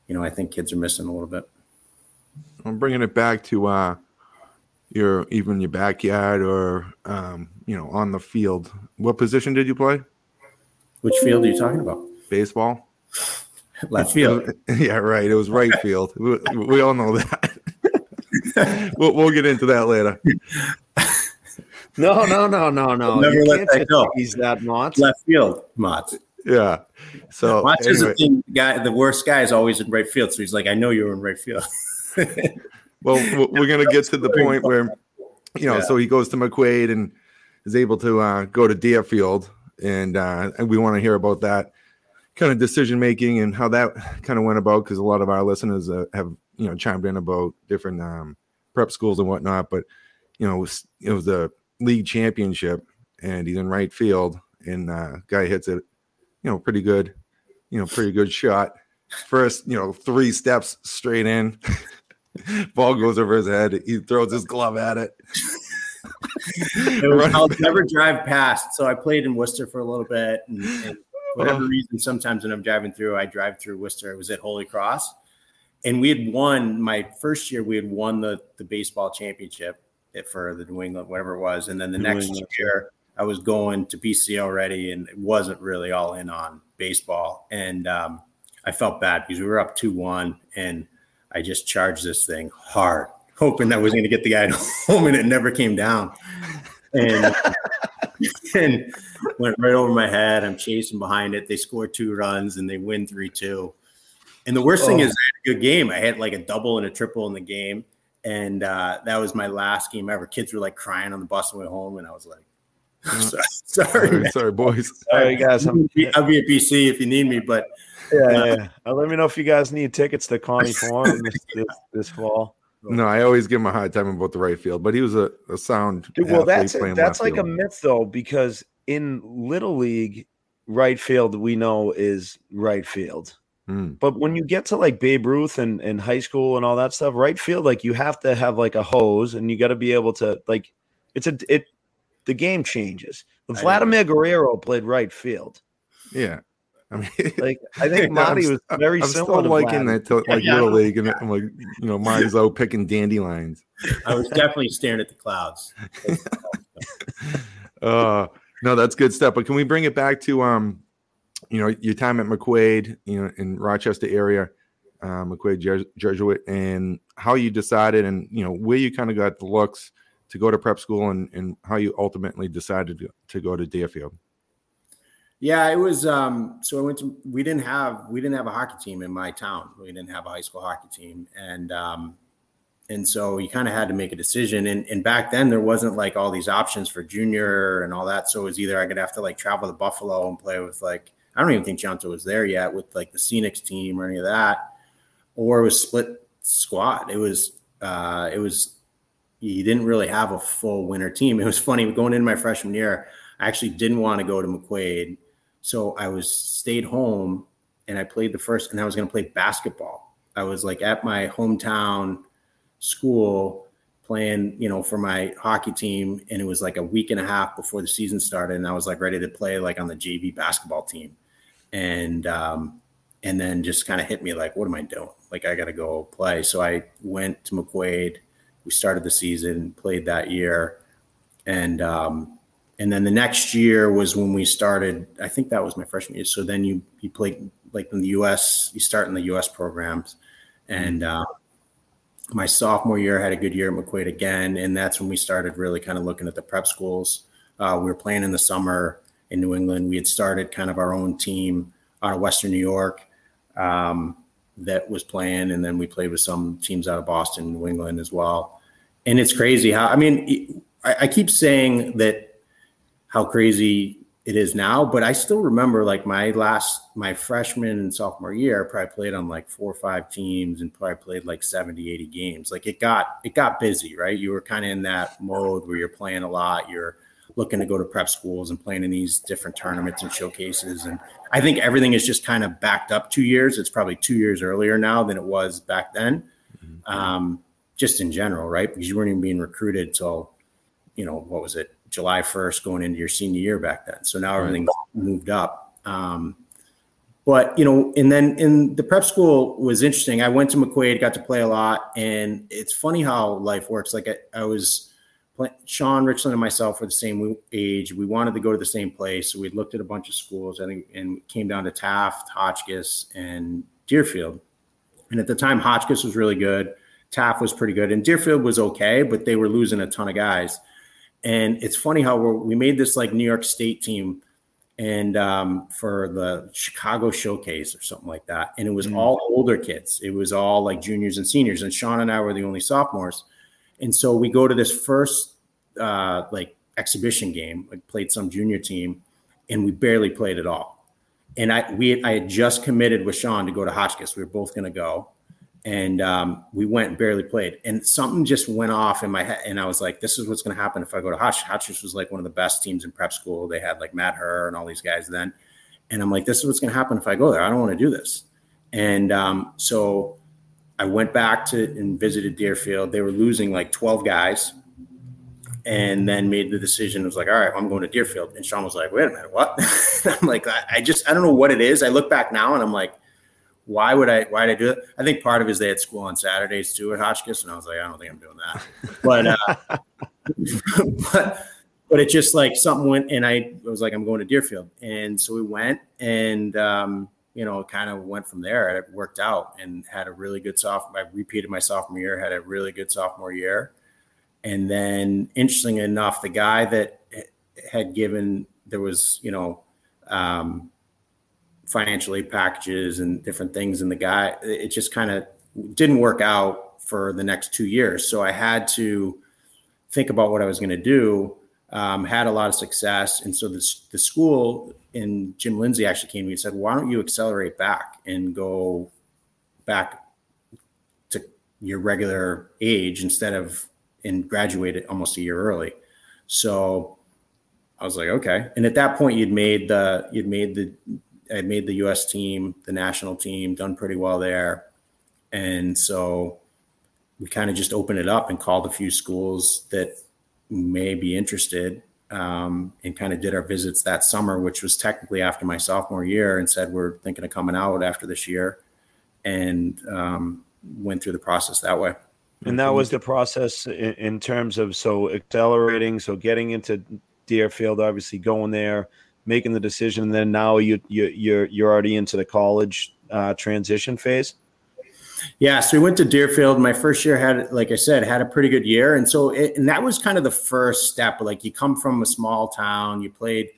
you know i think kids are missing a little bit. I'm bringing it back to uh your even your backyard or um, you know on the field. What position did you play? Which field are you talking about? Baseball left field. Yeah, right. It was right field. We, we all know that. we'll, we'll get into that later. No, no, no, no, no. Never you let can't that go. He's that Mott. Left field, Mott. Yeah. So Mott is the anyway, thing. Guy, the worst guy is always in right field. So he's like, I know you're in right field. well, we- we're gonna get to the point where you know. Yeah. So he goes to McQuaid and is able to uh, go to Deerfield, and uh, and we want to hear about that kind of decision making and how that kind of went about because a lot of our listeners uh, have you know chimed in about different um, prep schools and whatnot. But you know, it was, it was the league championship, and he's in right field, and uh, guy hits it, you know, pretty good, you know, pretty good shot. First, you know, three steps straight in. Ball goes over his head. He throws his glove at it. I'll never drive past. So I played in Worcester for a little bit, and, and whatever reason, sometimes when I'm driving through, I drive through Worcester. It was at Holy Cross, and we had won my first year. We had won the the baseball championship for the New England, whatever it was, and then the New next England. year I was going to BC already, and it wasn't really all in on baseball, and um, I felt bad because we were up two one, and I just charged this thing hard, hoping that I was going to get the guy home, and it never came down and and went right over my head. I'm chasing behind it. They score two runs and they win three two. And the worst thing Oh. is, I had a good game. I had like a double and a triple in the game, and uh, that was my last game ever. Kids were like crying on the bus on the way home, and I was like, "Sorry, sorry. Sorry, boys. Sorry, guys. I'm, I'll be at BC if you need me." But yeah, yeah. Uh, let me know if you guys need tickets to Conte Forum this, this, this fall. No, I always give him a hard time about the right field, but he was a, a sound. Dude, well, that's that's like a myth though, because in little league, right field we know is right field. Hmm. But when you get to like Babe Ruth and, and high school and all that stuff, right field, like you have to have like a hose and you got to be able to like it's a it the game changes. Vladimir Guerrero played right field. Yeah, I mean, Like I think I'm Marty st- was very I'm similar. still to liking that to like Yeah. little league, and I'm like, you know, Marty's out picking dandelions. I was definitely staring at the clouds. Uh, no, that's good stuff. But can we bring it back to um, you know, your time at McQuaid, you know, in Rochester area, uh, McQuaid Jes- Jesuit, and how you decided, and you know, where you kind of got the looks to go to prep school, and and how you ultimately decided to, to go to Deerfield. Yeah, it was. Um, so I went to. We didn't have we didn't have a hockey team in my town. We didn't have a high school hockey team, and um, and so you kind of had to make a decision. And, and back then there wasn't like all these options for junior and all that. So it was either I could have to like travel to Buffalo and play with like I don't even think Chanto was there yet with like the Scenics team or any of that, or it was split squad. It was uh, it was you didn't really have a full winter team. It was funny going into my freshman year. I actually didn't want to go to McQuaid. So I was stayed home and I played the first, and I was going to play basketball. I was like at my hometown school playing, you know, for my hockey team, and it was like a week and a half before the season started, and I was like ready to play like on the JV basketball team, and um, and then just kind of hit me like, what am I doing? Like I got to go play. So I went to McQuaid. We started the season, played that year, and um, and then the next year was when we started. I think that was my freshman year. So then you you played like in the U.S. You start in the U.S. programs, and uh, my sophomore year I had a good year at McQuaid again, and that's when we started really kind of looking at the prep schools. Uh, we were playing in the summer in New England. We had started kind of our own team out of Western New York um, that was playing, and then we played with some teams out of Boston, New England as well. and it's crazy how I mean I, I keep saying that how crazy it is now, but I still remember like my last my freshman and sophomore year, I probably played on like four or five teams and probably played like 70, 80 games. Like it got it got busy, right? You were kind of in that mode where you're playing a lot, you're looking to go to prep schools and playing in these different tournaments and showcases. And I think everything is just kind of backed up two years. It's probably two years earlier now than it was back then. Mm-hmm. Um, just in general, right? Because you weren't even being recruited until, you know, what was it, July 1st going into your senior year back then. So now everything's moved up. Um, but you know, and then in the prep school was interesting. I went to McQuaid, got to play a lot, and it's funny how life works. Like I, I was Sean Ritchlin and myself were the same age. We wanted to go to the same place, so we looked at a bunch of schools. I think, and came down to Taft, Hotchkiss, and Deerfield. And at the time, Hotchkiss was really good. Taft was pretty good, and Deerfield was okay, but they were losing a ton of guys. And it's funny how we made this like New York State team, and um, for the Chicago Showcase or something like that, and it was mm-hmm. all older kids. It was all like juniors and seniors, and Sean and I were the only sophomores and so we go to this first uh, like exhibition game, like played some junior team, and we barely played at all. And I we I had just committed with Sean to go to Hotchkiss. We were both going to go, and um, we went and barely played. And something just went off in my head, and I was like, "This is what's going to happen if I go to Hotchkiss." Hotchkiss was like one of the best teams in prep school. They had like Matt Herr and all these guys then, and I'm like, "This is what's going to happen if I go there. I don't want to do this." And um, so I went back to and visited Deerfield. They were losing like 12 guys and then made the decision. It was like, all right, I'm going to Deerfield. And Sean was like, wait a minute, what? I'm like, I, I, just, I don't know what it is. I look back now and I'm like, why would I, why did I do it? I think part of it is they had school on Saturdays too at Hotchkiss. And I was like, I don't think I'm doing that. But, uh, but, but it just like something went and I was like, I'm going to Deerfield. And so we went and, um, you know, kind of went from there. It worked out and had a really good sophomore. I repeated my sophomore year, had a really good sophomore year. And then, interesting enough, the guy that had given there was, you know, um, financial aid packages and different things, and the guy it just kind of didn't work out for the next two years. So I had to think about what I was going to do. Um, had a lot of success, and so the the school and Jim Lindsay actually came to me and said, "Why don't you accelerate back and go back to your regular age instead of and graduate almost a year early?" So I was like, "Okay." And at that point, you'd made the you'd made the I made the U.S. team, the national team, done pretty well there, and so we kind of just opened it up and called a few schools that may be interested um, and kind of did our visits that summer, which was technically after my sophomore year, and said we're thinking of coming out after this year, and um, went through the process that way. And that was the process in, in, terms of so accelerating, so getting into Deerfield, obviously going there, making the decision, and then now you you you're you're already into the college uh, transition phase. Yeah, so we went to Deerfield. My first year had, like I said, had a pretty good year, and so it, and that was kind of the first step. Like you come from a small town, you played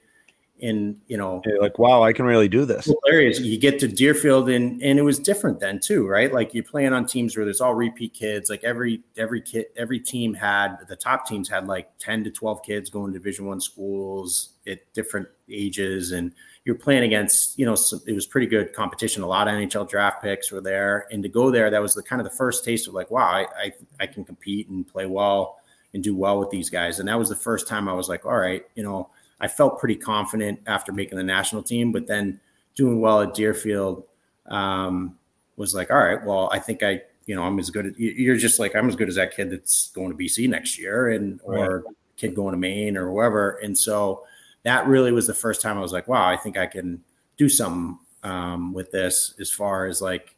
in, you know, like wow, I can really do this. Areas you get to Deerfield, and and it was different then too, right? Like you're playing on teams where there's all repeat kids. Like every every kid, every team had the top teams had like ten to twelve kids going to Division One schools at different ages, and you're playing against, you know, some, it was pretty good competition. A lot of NHL draft picks were there, and to go there, that was the kind of the first taste of like, wow, I, I, I can compete and play well and do well with these guys. And that was the first time I was like, all right, you know, I felt pretty confident after making the national team, but then doing well at Deerfield um, was like, all right, well, I think I, you know, I'm as good as you're just like I'm as good as that kid that's going to BC next year, and or right. kid going to Maine or whoever. And so that really was the first time I was like, wow, I think I can do something um, with this as far as like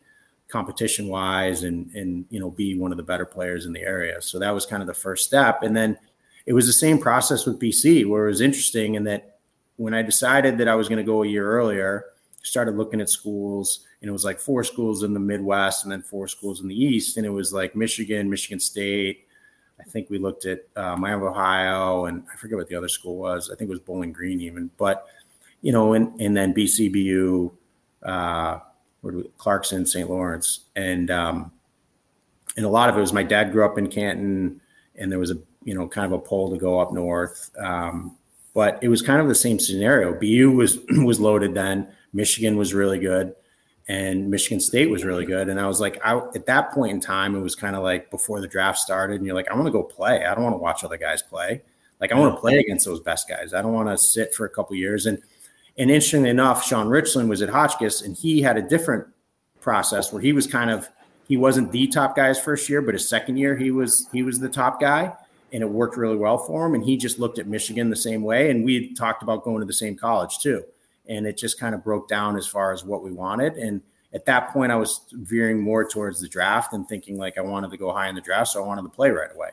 competition wise and and you know be one of the better players in the area. So that was kind of the first step, and then it was the same process with BC, where it was interesting in that when I decided that I was going to go a year earlier, started looking at schools, and it was like four schools in the Midwest and then four schools in the East, and it was like Michigan, Michigan State, I think we looked at uh, Miami of Ohio, and I forget what the other school was. I think it was Bowling Green, even. But you know, and and then BCBU, uh, Clarkson, St. Lawrence, and um, and a lot of it was my dad grew up in Canton, and there was a you know kind of a pull to go up north. Um, but it was kind of the same scenario. BU was was loaded then. Michigan was really good, and Michigan State was really good. And I was like, I, at that point in time, it was kind of like before the draft started, and you're like, I want to go play. I don't want to watch other guys play. Like I want to play against those best guys. I don't want to sit for a couple years. And and interestingly enough, Sean Ritchlin was at Hotchkiss, and he had a different process where he was kind of he wasn't the top guy his first year, but his second year he was he was the top guy and it worked really well for him. And he just looked at Michigan the same way. And we talked about going to the same college too. And it just kind of broke down as far as what we wanted. And at that point, I was veering more towards the draft and thinking like I wanted to go high in the draft, so I wanted to play right away.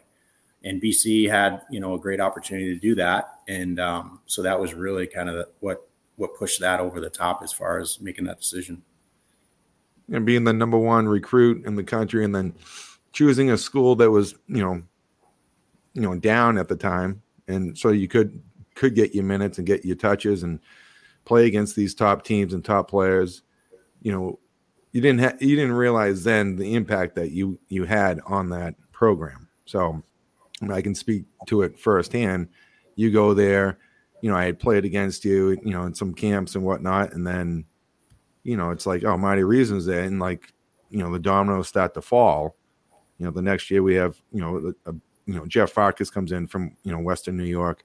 And BC had you know a great opportunity to do that, and um, so that was really kind of what what pushed that over the top as far as making that decision. And being the number one recruit in the country, and then choosing a school that was you know you know down at the time, and so you could could get your minutes and get your touches and play against these top teams and top players. You know, you didn't ha- you didn't realize then the impact that you you had on that program. So I can speak to it firsthand. You go there, you know, I had played against you, you know, in some camps and whatnot, and then, you know, it's like, oh, Marty Reason's there, and like, you know, the dominoes start to fall. You know, the next year we have, you know, a, you know Jeff Farkas comes in from you know Western New York.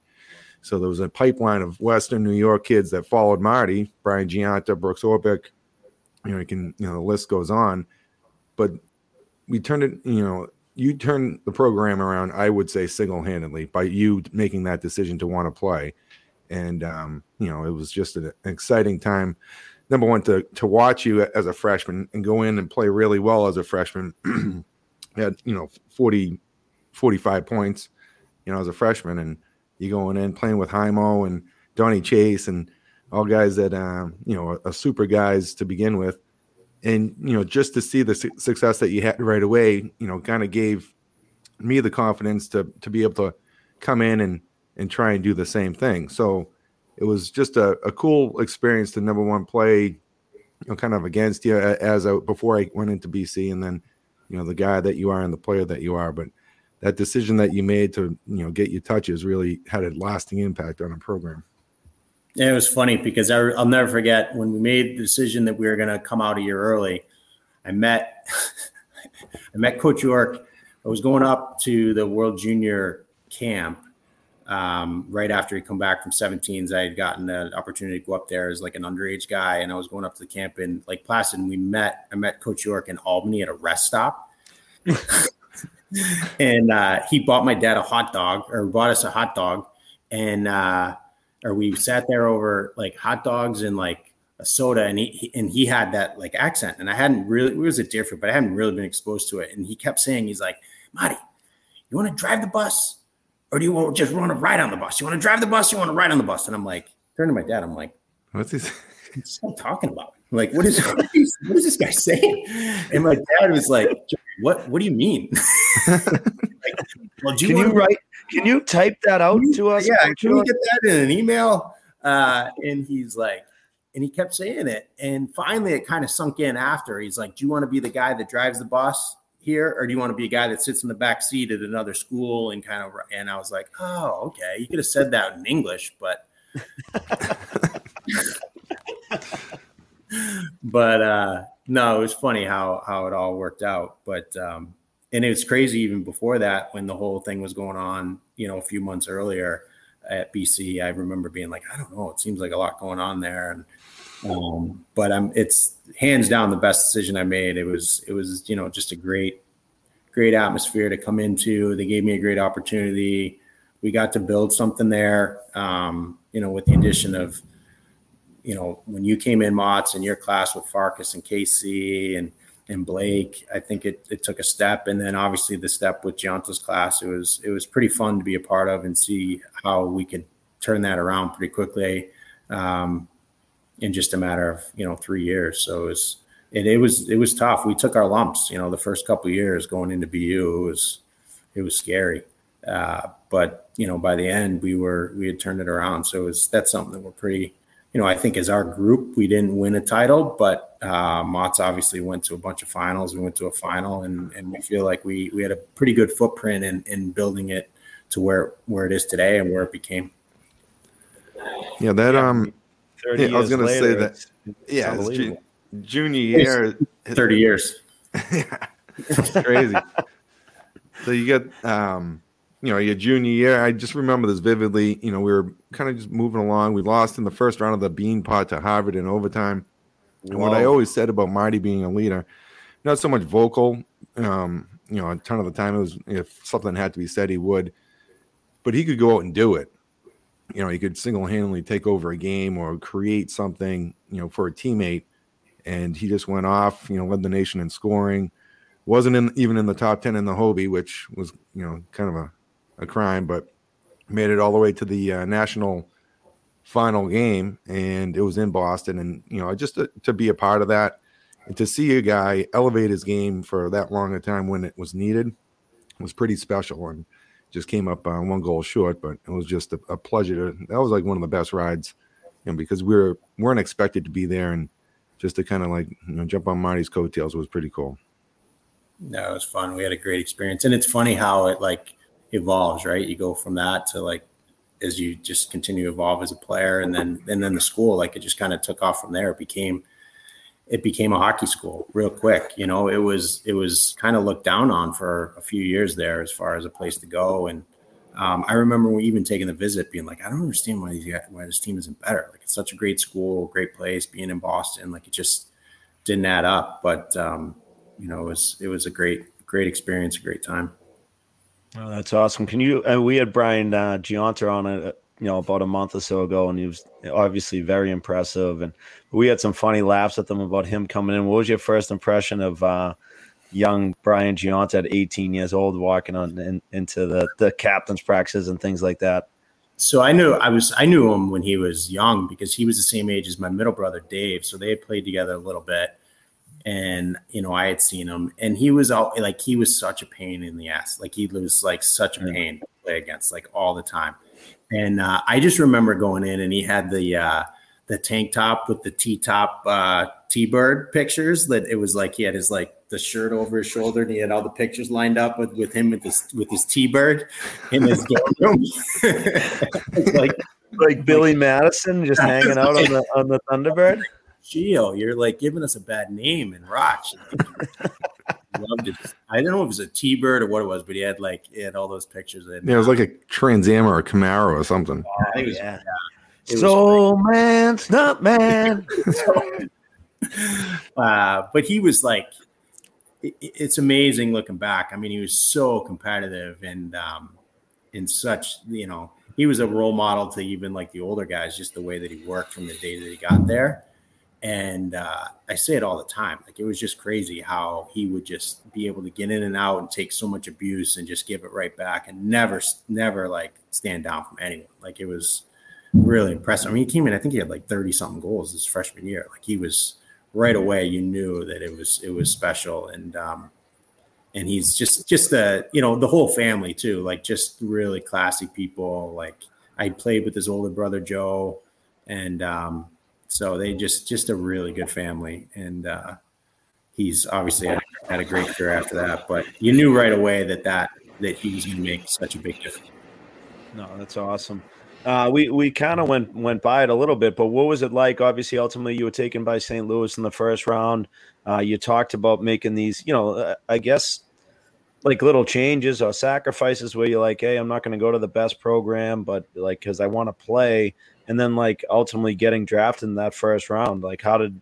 So there was a pipeline of Western New York kids that followed Marty, Brian Gionta, Brooks Orpik. You know, you can you know the list goes on, but we turned it. You know, you turned the program around. I would say single handedly by you making that decision to want to play, and um, you know it was just an, an exciting time. Number one to to watch you as a freshman and go in and play really well as a freshman. had you know 40 45 points, you know, as a freshman, and you going in playing with Jaimo and Donnie Chase and all guys that um, you know are, super guys to begin with, and you know just to see the su- success that you had right away, you know, kind of gave me the confidence to to be able to come in and and try and do the same thing. So it was just a, a cool experience to number one play, you know, kind of against you as a, before I went into BC, and then you know the guy that you are and the player that you are, but that decision that you made to you know get your touches really had a lasting impact on a program. Yeah, it was funny because I, will never forget when we made the decision that we were going to come out a year early. I met I met Coach York. I was going up to the World Junior Camp um, right after he come back from 17s. I had gotten an opportunity to go up there as like an underage guy, and I was going up to the camp in like Placid. And we met. I met Coach York in Albany at a rest stop. and uh, he bought my dad a hot dog or bought us a hot dog. And uh, or we sat there over like hot dogs and like a soda and he and he had that like accent. And I hadn't really it was a different but I hadn't really been exposed to it. And he kept saying he's like Marty you want to drive the bus or do you want to just want to ride on the bus? You want to drive the bus you want to ride on the bus? And I'm like turn to my dad. I'm like what's this what's he talking about like, what is what is, what is this guy saying? And my dad was like, "What? What do you mean?" like, well, do you can you write? Can you type that out to us? Yeah, can we get that in an email? Uh, and he's like, and he kept saying it, and finally, it kind of sunk in. After he's like, "Do you want to be the guy that drives the bus here, or do you want to be a guy that sits in the back seat at another school and kind of?" And I was like, "Oh, okay." You could have said that in English, but. but uh, no, it was funny how how it all worked out. But um, and it was crazy even before that when the whole thing was going on. You know, a few months earlier at BC, I remember being like, I don't know, it seems like a lot going on there. And um, but I'm it's hands down the best decision I made. It was it was you know just a great great atmosphere to come into. They gave me a great opportunity. We got to build something there. Um, you know, with the addition of you know, when you came in, Motts, in your class with Farkas and KC and and Blake, I think it, it took a step, and then obviously the step with Gionta's class. It was it was pretty fun to be a part of and see how we could turn that around pretty quickly um, in just a matter of you know three years. So it was it, it was it was tough. We took our lumps. You know, the first couple years going into BU, it was it was scary. Uh, but you know, by the end, we were we had turned it around. So it was that's something that we're pretty you know, I think as our group, we didn't win a title, but uh, Mott's obviously went to a bunch of finals. We went to a final, and and we feel like we we had a pretty good footprint in in building it to where where it is today and where it became. Yeah, that um, yeah, I was gonna later, say that. Yeah, ju- junior year, thirty years. yeah, it's crazy. so you get um you know, your junior year, I just remember this vividly. You know, we were kind of just moving along. We lost in the first round of the Beanpot to Harvard in overtime. And what I always said about Marty being a leader, not so much vocal, um, you know, a ton of the time it was if something had to be said, he would, but he could go out and do it. You know, he could single handedly take over a game or create something, you know, for a teammate. And he just went off, you know, led the nation in scoring. Wasn't in even in the top 10 in the Hobey, which was, you know, kind of a a crime, but made it all the way to the uh, national final game, and it was in Boston. And you know, just to, to, be a part of that, and to see a guy elevate his game for that long a time when it was needed was pretty special. And just came up uh, one goal short, but it was just a, a, pleasure. To, that was like one of the best rides, you know, because we were weren't expected to be there, and just to kind of like you know jump on Marty's coattails was pretty cool. No, it was fun. We had a great experience, and it's funny how it like evolves, right? You go from that to like as you just continue to evolve as a player, and then and then the school, like it just kind of took off from there. It became it became a hockey school real quick. You know, it was it was kind of looked down on for a few years there as far as a place to go. And um, I remember we even taking the visit, being like, I don't understand why these why this team isn't better. Like it's such a great school, great place, being in Boston, like it just didn't add up. But um, you know, it was it was a great great experience, a great time. Oh, that's awesome. Can you? Uh, we had Brian uh, Gionta on it, uh, you know, about a month or so ago, and he was obviously very impressive. And we had some funny laughs at them about him coming in. What was your first impression of uh, young Brian Gionta at 18 years old, walking on in, into the the captain's practices and things like that? So I knew I was I knew him when he was young because he was the same age as my middle brother Dave. So they had played together a little bit and you know I had seen him, and he was all like he was such a pain in the ass. Like he was like such a pain to play against, like all the time. And uh, I just remember going in, and he had the uh, the tank top with the T top uh, T bird pictures. That it was like he had his like the shirt over his shoulder, and he had all the pictures lined up with, with him with this with his T bird in his dorm room. like like Billy Madison just hanging out on the on the Thunderbird. Geo, you're like giving us a bad name in Roch. loved it. I don't know if it was a T-bird or what it was, but he had like he had all those pictures. In, yeah, it was like a Trans Am or a Camaro or something. Oh, was, yeah. yeah so man, not man. uh, but he was like, it, it's amazing looking back. I mean, he was so competitive and um, in such you know he was a role model to even like the older guys, just the way that he worked from the day that he got there. And uh, I say it all the time. Like it was just crazy how he would just be able to get in and out and take so much abuse and just give it right back and never, never like stand down from anyone. Like it was really impressive. I mean, he came in, I think he had like 30 something goals his freshman year. Like he was right away, you knew that it was, it was special. And, um, and he's just, just the, you know, the whole family too, like just really classy people. Like I played with his older brother, Joe, and, um, so they just just a really good family, and uh, he's obviously had, had a great career after that. But you knew right away that that that he was going to make such a big difference. No, that's awesome. Uh, we we kind of went went by it a little bit, but what was it like? Obviously, ultimately, you were taken by St. Louis in the first round. Uh, you talked about making these, you know, uh, I guess like little changes or sacrifices where you're like, hey, I'm not going to go to the best program, but like because I want to play and then like ultimately getting drafted in that first round like how did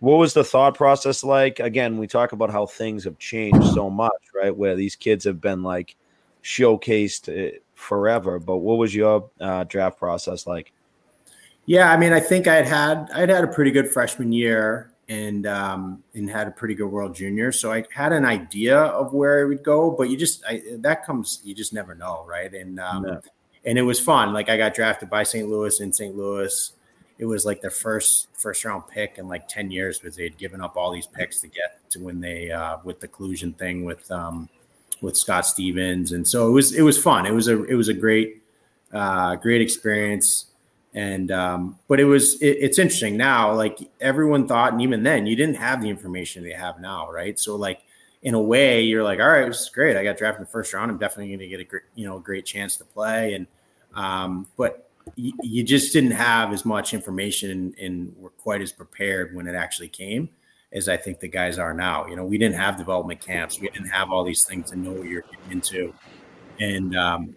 what was the thought process like? Again we talk about how things have changed so much right where these kids have been like showcased eh, forever but what was your uh, draft process like? Yeah i mean i think i'd had i'd had a pretty good freshman year and um, and had a pretty good world junior so i had an idea of where i would go but you just I, that comes you just never know right and um, yeah and it was fun. Like I got drafted by St. Louis in St. Louis. It was like their first first round pick in like ten years because they had given up all these picks to get to when they uh, with the collusion thing with um, with Scott Stevens, and so it was it was fun. It was a it was a great uh, great experience. And um, but it was it, it's interesting now. Like everyone thought, and even then, you didn't have the information they have now, right? So like in a way, you're like, all right, this is great. I got drafted in the first round. I'm definitely going to get a great, you know a great chance to play. And um, but y- you just didn't have as much information and, and were quite as prepared when it actually came as I think the guys are now. You know, we didn't have development camps. We didn't have all these things to know what you're getting into. And um,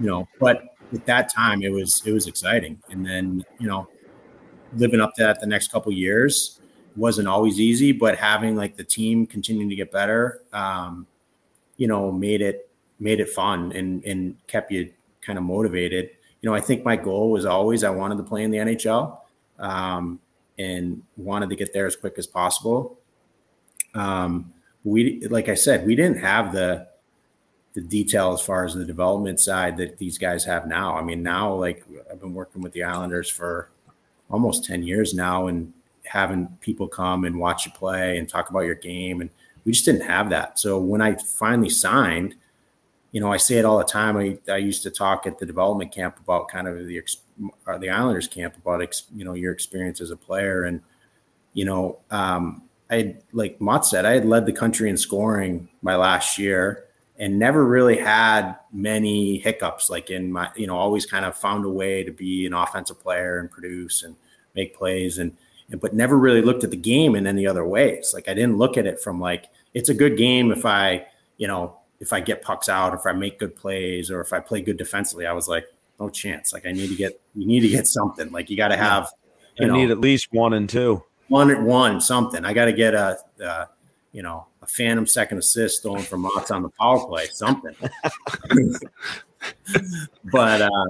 you know, but at that time it was it was exciting. And then, you know, living up to that the next couple years wasn't always easy, but having like the team continuing to get better, um, you know, made it made it fun and and kept you kind of motivated. You know, I think my goal was always I wanted to play in the NHL. Um, and wanted to get there as quick as possible. Um, we, like I said, we didn't have the the detail as far as the development side that these guys have now. I mean, now like I've been working with the Islanders for almost ten years now, and having people come and watch you play and talk about your game, and we just didn't have that. So when I finally signed, you know, I say it all the time. I, I used to talk at the development camp about kind of the uh, the Islanders camp about ex, you know your experience as a player, and you know, um, I like Mott said, I had led the country in scoring my last year, and never really had many hiccups. Like in my, you know, always kind of found a way to be an offensive player and produce and make plays, and, and but never really looked at the game in any other ways. Like I didn't look at it from like it's a good game if I, you know, if I get pucks out, if I make good plays, or if I play good defensively, I was like, no chance. Like I need to get, you need to get something. Like you got to have, you, know, need at least one and two, one at one something. I got to get a, a, you know, a phantom second assist stolen from Mott's on the power play, something. but uh,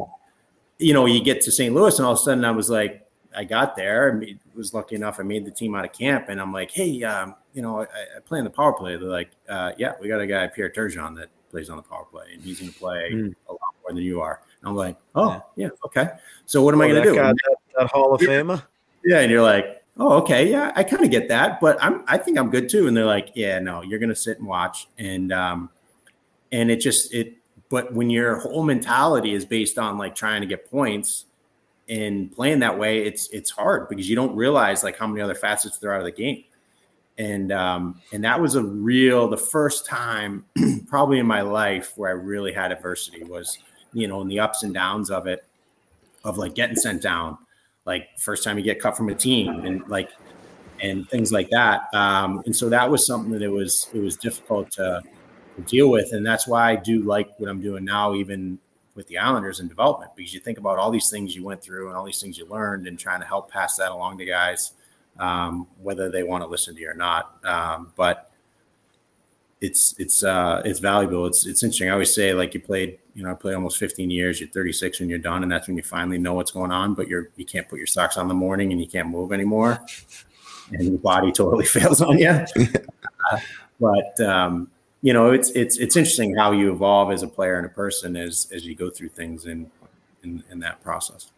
you know, you get to St. Louis, and all of a sudden, I was like, I got there and was lucky enough. I made the team out of camp, and I'm like, hey, um, you know, I, I, play in the power play. They're like, uh, yeah, we got a guy Pierre Turgeon that plays on the power play, and he's going to play mm. a lot more than you are. And I'm like, oh, yeah, yeah okay. So what am oh, I going to do? Guy, that, that, Hall of Famer. Yeah, and you're like, oh, okay, yeah, I kind of get that, but I'm, I think I'm good too. And they're like, yeah, no, you're going to sit and watch, and um, and it just it. But when your whole mentality is based on like trying to get points and playing that way, it's it's hard because you don't realize like how many other facets there are out of the game. And um, and that was a real the first time probably in my life where I really had adversity was you know in the ups and downs of it of like getting sent down like first time you get cut from a team and like and things like that um, and so that was something that it was it was difficult to, to deal with and that's why I do like what I'm doing now even with the Islanders in development because you think about all these things you went through and all these things you learned and trying to help pass that along to guys, um, whether they want to listen to you or not. Um, but it's it's uh, it's valuable. It's it's interesting. I always say like you played, you know, I played almost 15 years. You're 36 when you're done, and that's when you finally know what's going on. But you're you can't put your socks on in the morning and you can't move anymore, and your body totally fails on you. uh, but um, you know, it's it's it's interesting how you evolve as a player and a person as as you go through things in in, in that process.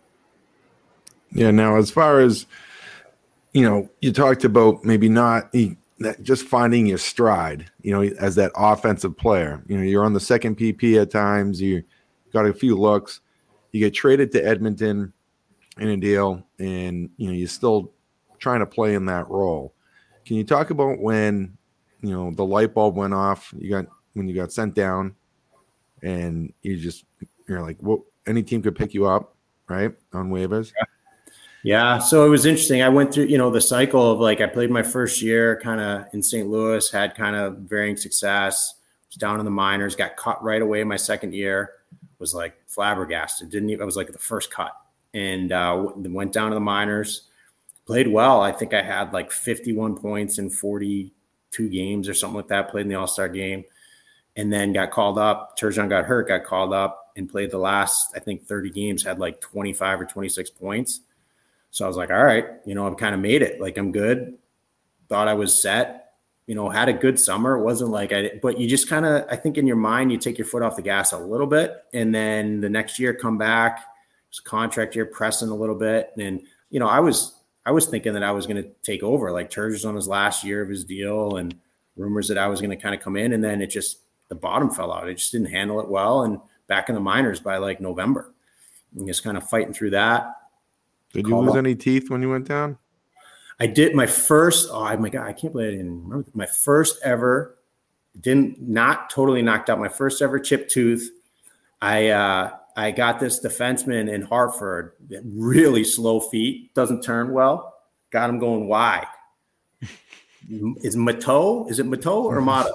Yeah. Now, as far as you know, you talked about maybe not just finding your stride. You know, as that offensive player. You know, you're on the second PP at times. You got a few looks. You get traded to Edmonton in a deal, and you know you're still trying to play in that role. Can you talk about when you know the light bulb went off you got when you got sent down and you just you're like well any team could pick you up right on waivers yeah. yeah so it was interesting i went through you know the cycle of like i played my first year kind of in st louis had kind of varying success was down in the minors got cut right away my second year was like flabbergasted didn't even i was like the first cut and uh, went down to the minors played well i think i had like 51 points in 40 two games or something like that, played in the All Star game, and then got called up. Turgeon got hurt, got called up, and played the last, I think, 30 games, had like 25 or 26 points. So I was like, all right, you know, I've kind of made it. Like I'm good. Thought I was set. You know, had a good summer. It wasn't like I, but you just kind of, I think in your mind, you take your foot off the gas a little bit, and then the next year come back. Contract year, pressing a little bit, and you know, I was I was thinking that I was going to take over. Like Turgeon's on his last year of his deal, and rumors that I was going to kind of come in, and then it just the bottom fell out. I just didn't handle it well, and back in the minors by like November, and just kind of fighting through that. Did you lose up. any teeth when you went down? I did my first. Oh my god, I can't believe I didn't remember my first ever. Didn't not totally knocked out. My first ever chipped tooth. I uh, I got this defenseman in Hartford, really slow feet, doesn't turn well. Got him going wide. Is Mato? Is it Mato or Mata?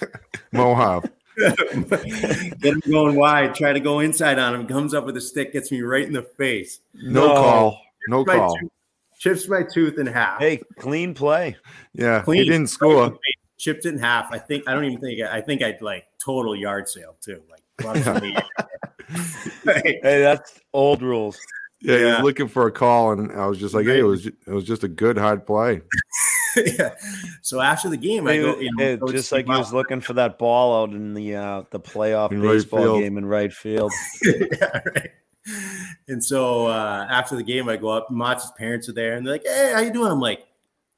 Mohave. Get him going wide. Try to go inside on him. Comes up with a stick, gets me right in the face. No, no call. No call. Tooth, chips my tooth in half. Hey, clean play. Yeah, clean. He didn't score. Chipped it in half. I think. I don't even think. I think I'd like total yard sale too. Like. hey, that's old rules. Yeah, yeah, he was looking for a call, and I was just like, "Hey, it was it was just a good hard play." yeah. So after the game, I go, you know, just like he was looking for that ball out in the uh, the playoff in baseball right game in right field. yeah, right. And so uh, after the game, I go up. Motts' parents are there, and they're like, "Hey, how you doing?" I'm like,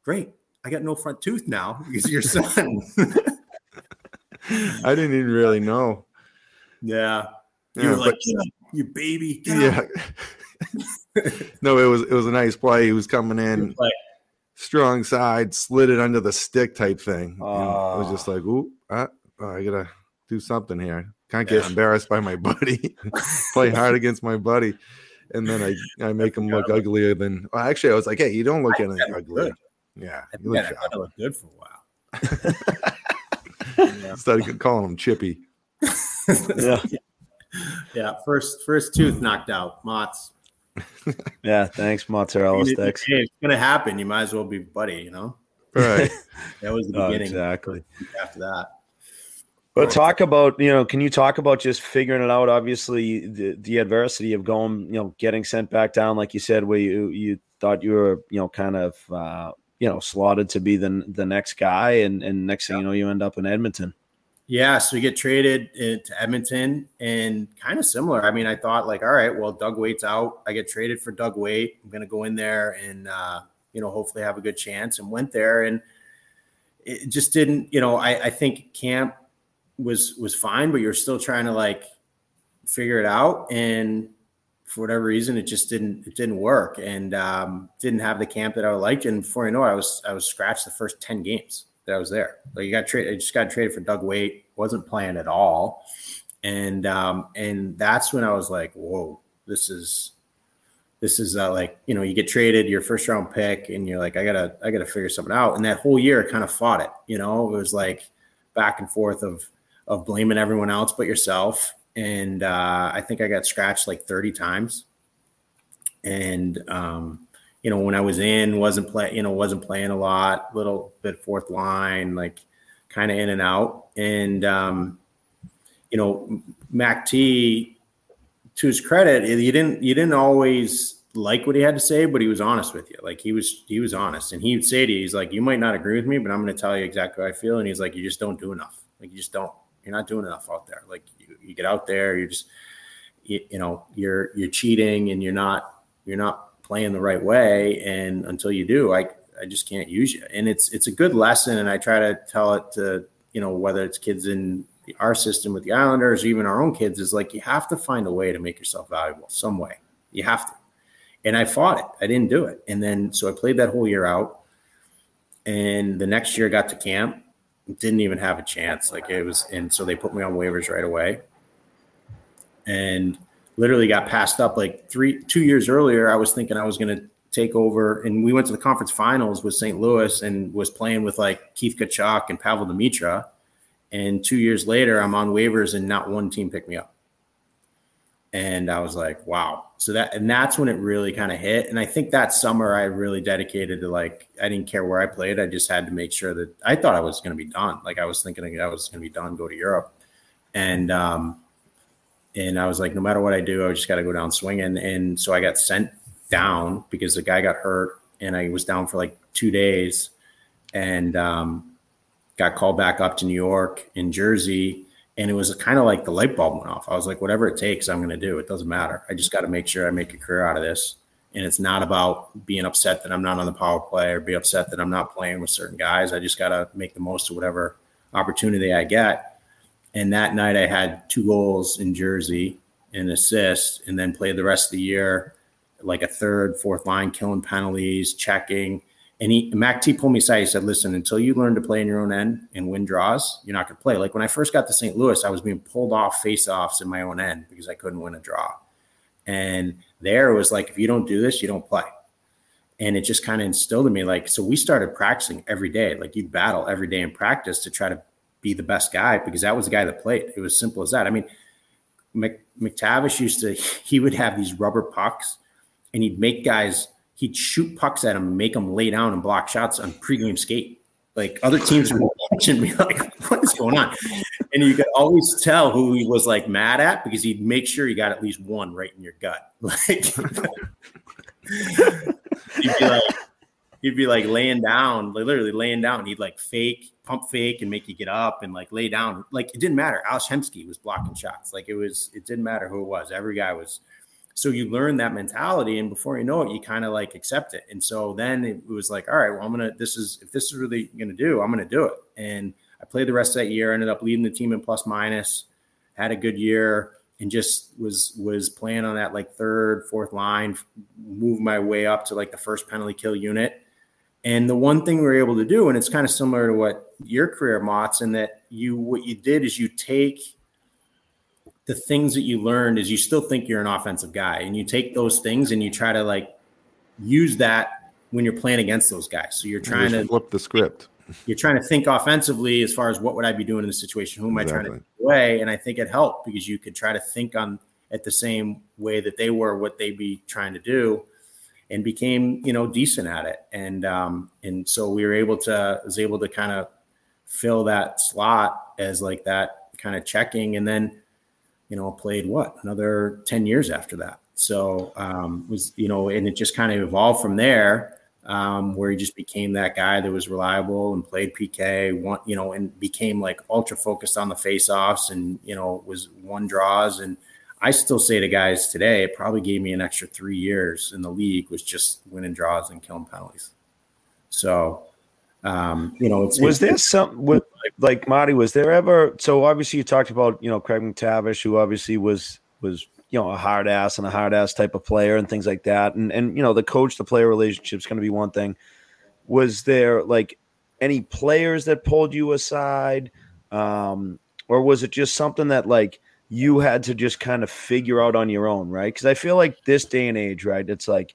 "Great. I got no front tooth now because your son." I didn't even really know. Yeah, you yeah, were like, but, "You baby." yeah. no, it was it was a nice play. He was coming in strong side, slid it under the stick type thing. Uh, I was just like, "Ooh, I, oh, I gotta do something here. Can't get yeah. embarrassed by my buddy. Play hard against my buddy." And then I, I make him look uglier than. Well, actually, I was like, "Hey, you don't look any ugly." Good. Yeah, you look, I look good for a while. Started calling him Chippy. yeah, yeah. First, first tooth knocked out. Motts yeah, thanks, mozzarella sticks. Hey, it's gonna happen. You might as well be buddy, you know. Right. that was the oh, beginning. exactly. After that. But talk about you know, can you talk about just figuring it out? Obviously, the, the adversity of going, you know, getting sent back down, like you said, where you you thought you were, you know, kind of, uh, you know, slotted to be the the next guy, and and next thing you know, you end up in Edmonton. Yeah, so we get traded to Edmonton and kind of similar. I mean, I thought like, all right, well, Doug Weight's out. I get traded for Doug Weight. I'm going to go in there and, uh, you know, hopefully have a good chance and went there. And it just didn't, you know, I, I think camp was, was fine, but you're still trying to like figure it out. And for whatever reason, it just didn't, it didn't work and um, didn't have the camp that I liked. And before you know it, I was, I was scratched the first 10 games that I was there. Like you got traded, I just got traded for Doug Weight, wasn't playing at all. And um, and that's when I was like, whoa, this is this is uh, like, you know, you get traded your first round pick and you're like, I gotta, I gotta figure something out. And that whole year kind of fought it, you know, it was like back and forth of of blaming everyone else but yourself. And uh, I think I got scratched like 30 times. And um, you know, when I was in, wasn't play, you know, wasn't playing a lot, little bit fourth line, like kind of in and out. And um, you know, Mac T, to his credit, you didn't you didn't always like what he had to say, but he was honest with you. Like he was he was honest, and he would say to you, he's like, "You might not agree with me, but I'm going to tell you exactly how I feel." And he's like, "You just don't do enough. Like you just don't. You're not doing enough out there. Like you, you get out there, you're just you, you know you're you're cheating, and you're not you're not playing the right way. And until you do, I I just can't use you. And it's it's a good lesson, and I try to tell it to you know whether it's kids in our system with the Islanders, or even our own kids, is like you have to find a way to make yourself valuable some way. You have to. And I fought it. I didn't do it. And then so I played that whole year out. And the next year I got to camp, didn't even have a chance. Like it was, and so they put me on waivers right away. And literally got passed up like three two years earlier i was thinking i was going to take over. And we went to the conference finals with st louis and was playing with like keith tkachuk and pavel demitra and two years later i'm on waivers and not one team picked me up. And i was like wow. So that and that's when it really kind of hit. And i think that summer i really dedicated to like i didn't care where i played. I just had to make sure that i thought i was going to be done. Like i was thinking i was going to be done go to europe. And um and I was like, no matter what I do, I just got to go down swinging. And so I got sent down because the guy got hurt, and I was down for like two days, and um, got called back up to New York in Jersey. And it was kind of like the light bulb went off. I was like, whatever it takes, I'm going to do. It doesn't matter. I just got to make sure I make a career out of this. And it's not about being upset that I'm not on the power play or be upset that I'm not playing with certain guys. I just got to make the most of whatever opportunity I get and that night I had two goals in Jersey and assist, and then played the rest of the year like a third, fourth line, killing penalties, checking. And he, Mac T pulled me aside. He said, "Listen, until you learn to play in your own end and win draws, you're not going to play." Like when I first got to St. Louis, I was being pulled off face-offs in my own end because I couldn't win a draw. And there was like, if you don't do this, you don't play. And it just kind of instilled in me, like, so we started practicing every day. Like you battle every day in practice to try to be the best guy because that was the guy that played. It was simple as that. I mean, Mc, MacTavish used to, he would have these rubber pucks and he'd make guys, he'd shoot pucks at them, make them lay down and block shots on pregame skate. Like other teams would watch and be like, what is going on? And you could always tell who he was like mad at because he'd make sure he got at least one right in your gut. Like, he'd be like, he'd be like laying down, like literally laying down. He'd like fake, pump fake, and make you get up and like lay down. Like it didn't matter. Ales Hemsky was blocking shots. Like it was, it didn't matter who it was. Every guy was. So you learn that mentality, and before you know it, you kind of like accept it. And so then it was like, all right, well, I'm gonna. This is if this is really gonna do, I'm gonna do it. And I played the rest of that year. Ended up leading the team in plus minus. Had a good year and just was was playing on that like third, fourth line, move my way up to like the first penalty kill unit and the one thing we were able to do, and it's kind of similar to what your career, Motts, in that you what you did is you take the things that you learned is you still think you're an offensive guy, and you take those things and you try to like use that when you're playing against those guys. So you're trying to flip the script. You're trying to think offensively as far as what would I be doing in this situation? Who am exactly. I trying to away? And I think it helped because you could try to think on at the same way that they were what they'd be trying to do and became you know decent at it and um and so we were able to was able to kind of fill that slot as like that kind of checking and then you know played what? Another 10 years after that. So um was you know and it just kind of evolved from there um, where he just became that guy that was reliable and played PK, one, you know, and became like ultra focused on the faceoffs and you know was one draws. And I still say to guys today, it probably gave me an extra three years in the league was just winning draws and killing penalties. So, um, you know, was it's, there something with like Marty? Was there ever? So obviously, you talked about you know Craig MacTavish, who obviously was was you know a hard ass and a hard ass type of player and things like that, and and you know the coach to player relationship is going to be one thing. Was there like any players that pulled you aside, um, or was it just something that like? you had to just kind of figure out on your own, right? Because I feel like this day and age, right? It's like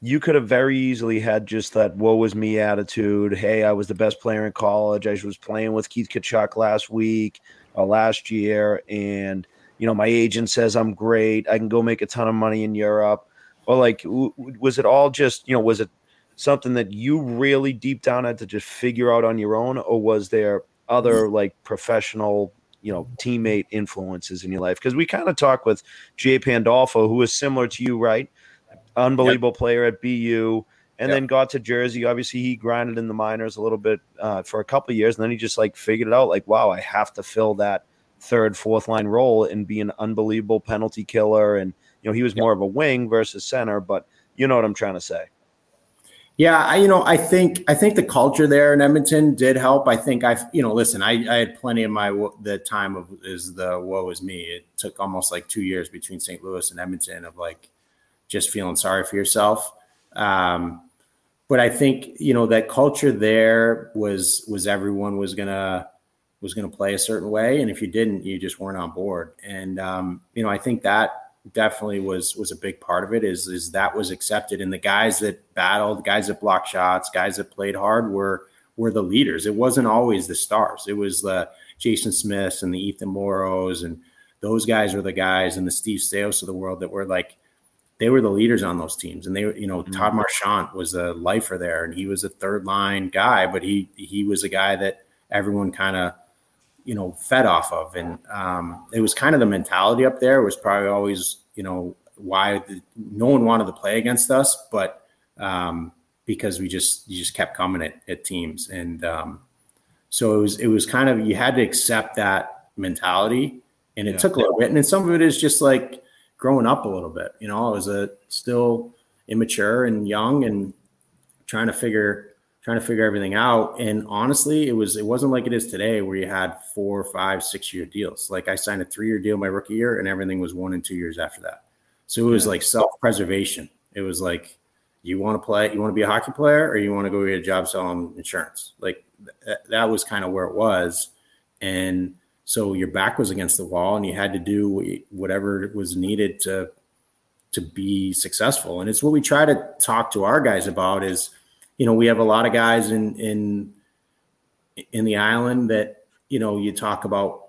you could have very easily had just that woe was me attitude. Hey, I was the best player in college. I was playing with Keith Tkachuk last week or last year. And, you know, my agent says I'm great. I can go make a ton of money in Europe. Or like, was it all just, you know, was it something that you really deep down had to just figure out on your own? Or was there other mm. like professional you know teammate influences in your life because we kind of talk with Jay Pandolfo, who is similar to you, right? Unbelievable yep. player at BU, and yep. then got to Jersey. Obviously, he grinded in the minors a little bit uh, for a couple years, and then he just like figured it out. Like, wow, I have to fill that third, fourth line role and be an unbelievable penalty killer. And you know, he was yep. more of a wing versus center, but you know what I'm trying to say. Yeah, I, you know, I think I think the culture there in Edmonton did help. I think I've, you know, listen, I, I had plenty of my the time of is the woe is me. It took almost like two years between St. Louis and Edmonton of like just feeling sorry for yourself. Um, but I think you know that culture there was was everyone was gonna was gonna play a certain way, and if you didn't, you just weren't on board. And um, you know, I think that definitely was was a big part of it is is that was accepted and the guys that battled guys that blocked shots guys that played hard were were the leaders it wasn't always the stars it was the jason smiths and the ethan moreaus and those guys were the guys and the steve staios of the world that were like they were the leaders on those teams and they you know mm-hmm. todd marchant was a lifer there and he was a third line guy but he he was a guy that everyone kind of you know fed off of and um, it was kind of the mentality up there was probably always you know why the, no one wanted to play against us but um, because we just you just kept coming at, at teams and um, so it was it was kind of you had to accept that mentality and it yeah. took a little bit and then some of it is just like growing up a little bit you know i was a still immature and young and trying to figure trying to figure everything out. And honestly, it was it wasn't like it is today where you had four, five, six year deals. Like I signed a three year deal my rookie year, and everything was one and two years after that. So it was yeah. like self preservation. It was like, you want to play, you want to be a hockey player, or you want to go get a job selling insurance. Like th- that was kind of where it was, and so your back was against the wall, and you had to do whatever was needed to to be successful. And it's what we try to talk to our guys about. Is you know we have a lot of guys in in in the island that you know you talk about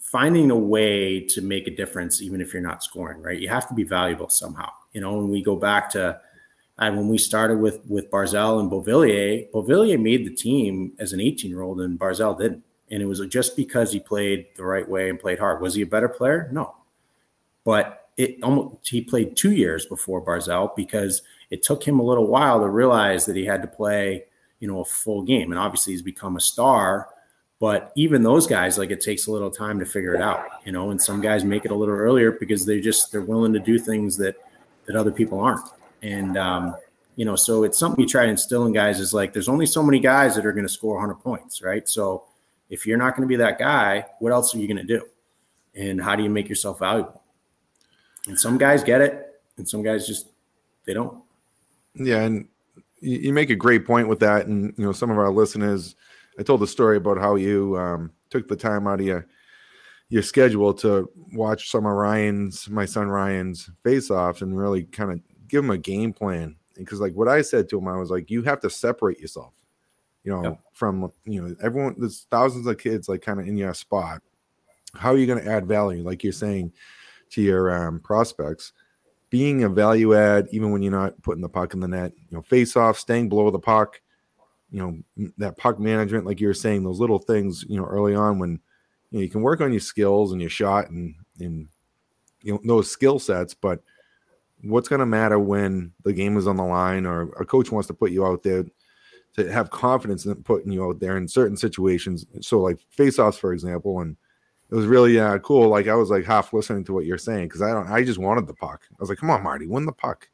finding a way to make a difference even if you're not scoring right you have to be valuable somehow you know when we go back to and when we started with with Barzal and Beauvillier, Beauvillier made the team as an 18 year old, and Barzal didn't. And it was just because he played the right way and played hard. Was he a better player? No, but it almost he played two years before Barzal because it took him a little while to realize that he had to play, you know, a full game. And obviously, he's become a star. But even those guys, like it takes a little time to figure it out, you know. And some guys make it a little earlier because they just they're willing to do things that that other people aren't. And, um, you know, so it's something you try to instill in guys is like, there's only so many guys that are going to score 100 points, right? So if you're not going to be that guy, what else are you going to do? And how do you make yourself valuable? And some guys get it, and some guys just, they don't. Yeah. And you make a great point with that. And, you know, some of our listeners, I told the story about how you um, took the time out of your, your schedule to watch some of Ryan's, my son Ryan's face offs and really kind of give him a game plan And because like what I said to him, I was like, you have to separate yourself, you know, yep. from you know everyone. There's thousands of kids like kind of in your spot. How are you going to add value, like you're saying, to your um, prospects? Being a value add, even when you're not putting the puck in the net, you know, face off, staying below the puck, you know, that puck management, like you were saying, those little things, you know, early on when you know you can work on your skills and your shot and and you know those skill sets, but what's going to matter when the game is on the line or a coach wants to put you out there to have confidence in putting you out there in certain situations. So, like face-offs, for example, and it was really uh, cool. Like I was like half listening to what you're saying because I don't. I just wanted the puck. I was like, "Come on, Marty, win the puck."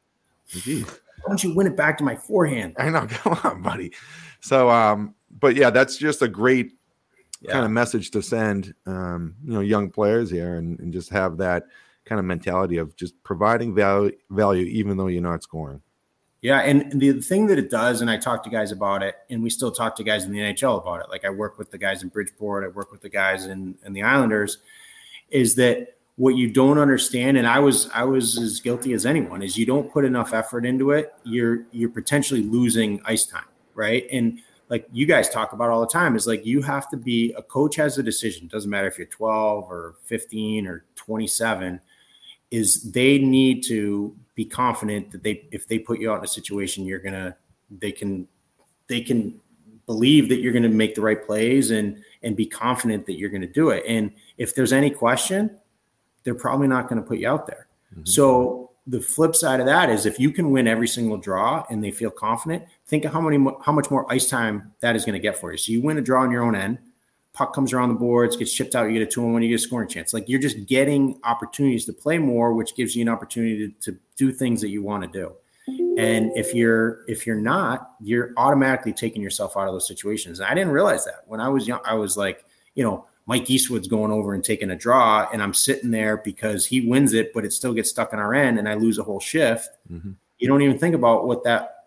Why don't you win it back to my forehand? I know. Come on, buddy. So, um, but yeah, that's just a great yeah. kind of message to send, um, you know, young players here, and, and just have that kind of mentality of just providing value value even though you're not scoring. Yeah, and the thing that it does, and I talk to guys about it, and we still talk to guys in the NHL about it. Like I work with the guys in Bridgeport, I work with the guys in, in the Islanders, is that what you don't understand, and I was I was as guilty as anyone, is you don't put enough effort into it, you're you're potentially losing ice time, right? And like you guys talk about all the time is like you have to be a coach has a decision. Doesn't matter if you're 12 or 15 or 27 is they need to be confident that they if they put you out in a situation you're gonna they can they can believe that you're to make the right plays and and be confident that you're to do it. And if there's any question they're probably not to put you out there. Mm-hmm. so the flip side of that is if you can win every single draw and they feel confident think of how many how much more ice time that is going to get for you. So you win a draw on your own end puck comes around the boards, gets chipped out, you get a two and one, you get a scoring chance. Like you're just getting opportunities to play more, which gives you an opportunity to, to do things that you want to do. And if you're if you're not, you're automatically taking yourself out of those situations. And I didn't realize that when I was young. I was like, you know, Mike Eastwood's going over and taking a draw, and I'm sitting there because he wins it, but it still gets stuck in our end, and I lose a whole shift. Mm-hmm. You don't even think about what that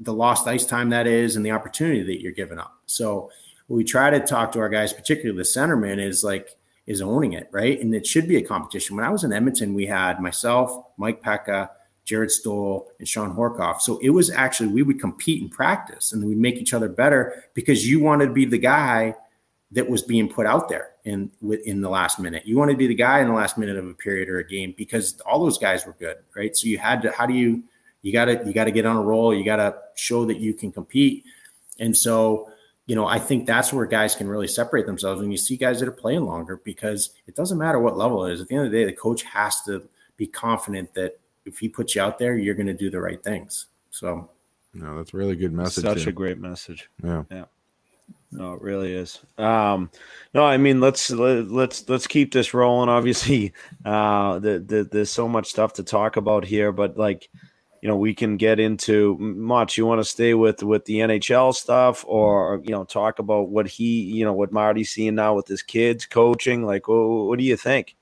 the lost ice time that is and the opportunity that you're giving up. So we try to talk to our guys, particularly the centerman, is like is owning it, right? And it should be a competition. When I was in Edmonton, we had myself, Mike Peca, Jarret Stoll, and Shawn Horcoff. So it was actually we would compete in practice and we'd make each other better because you wanted to be the guy that was being put out there in in the last minute. You wanted to be the guy in the last minute of a period or a game because all those guys were good, right? So you had to how do you you got to you got to get on a roll, you got to show that you can compete. And so you know, I think that's where guys can really separate themselves when you see guys that are playing longer because it doesn't matter what level it is. At the end of the day, the coach has to be confident that if he puts you out there, you're going to do the right things. So, no, that's a really good message. Such a great message. Yeah. Yeah. No, it really is. Um, no, I mean let's let, us let's let's keep this rolling. Obviously, uh, the, the, there's so much stuff to talk about here, but like you know we can get into much you want to stay with with the nhl stuff or you know talk about what he you know what marty's seeing now with his kids coaching like what, what do you think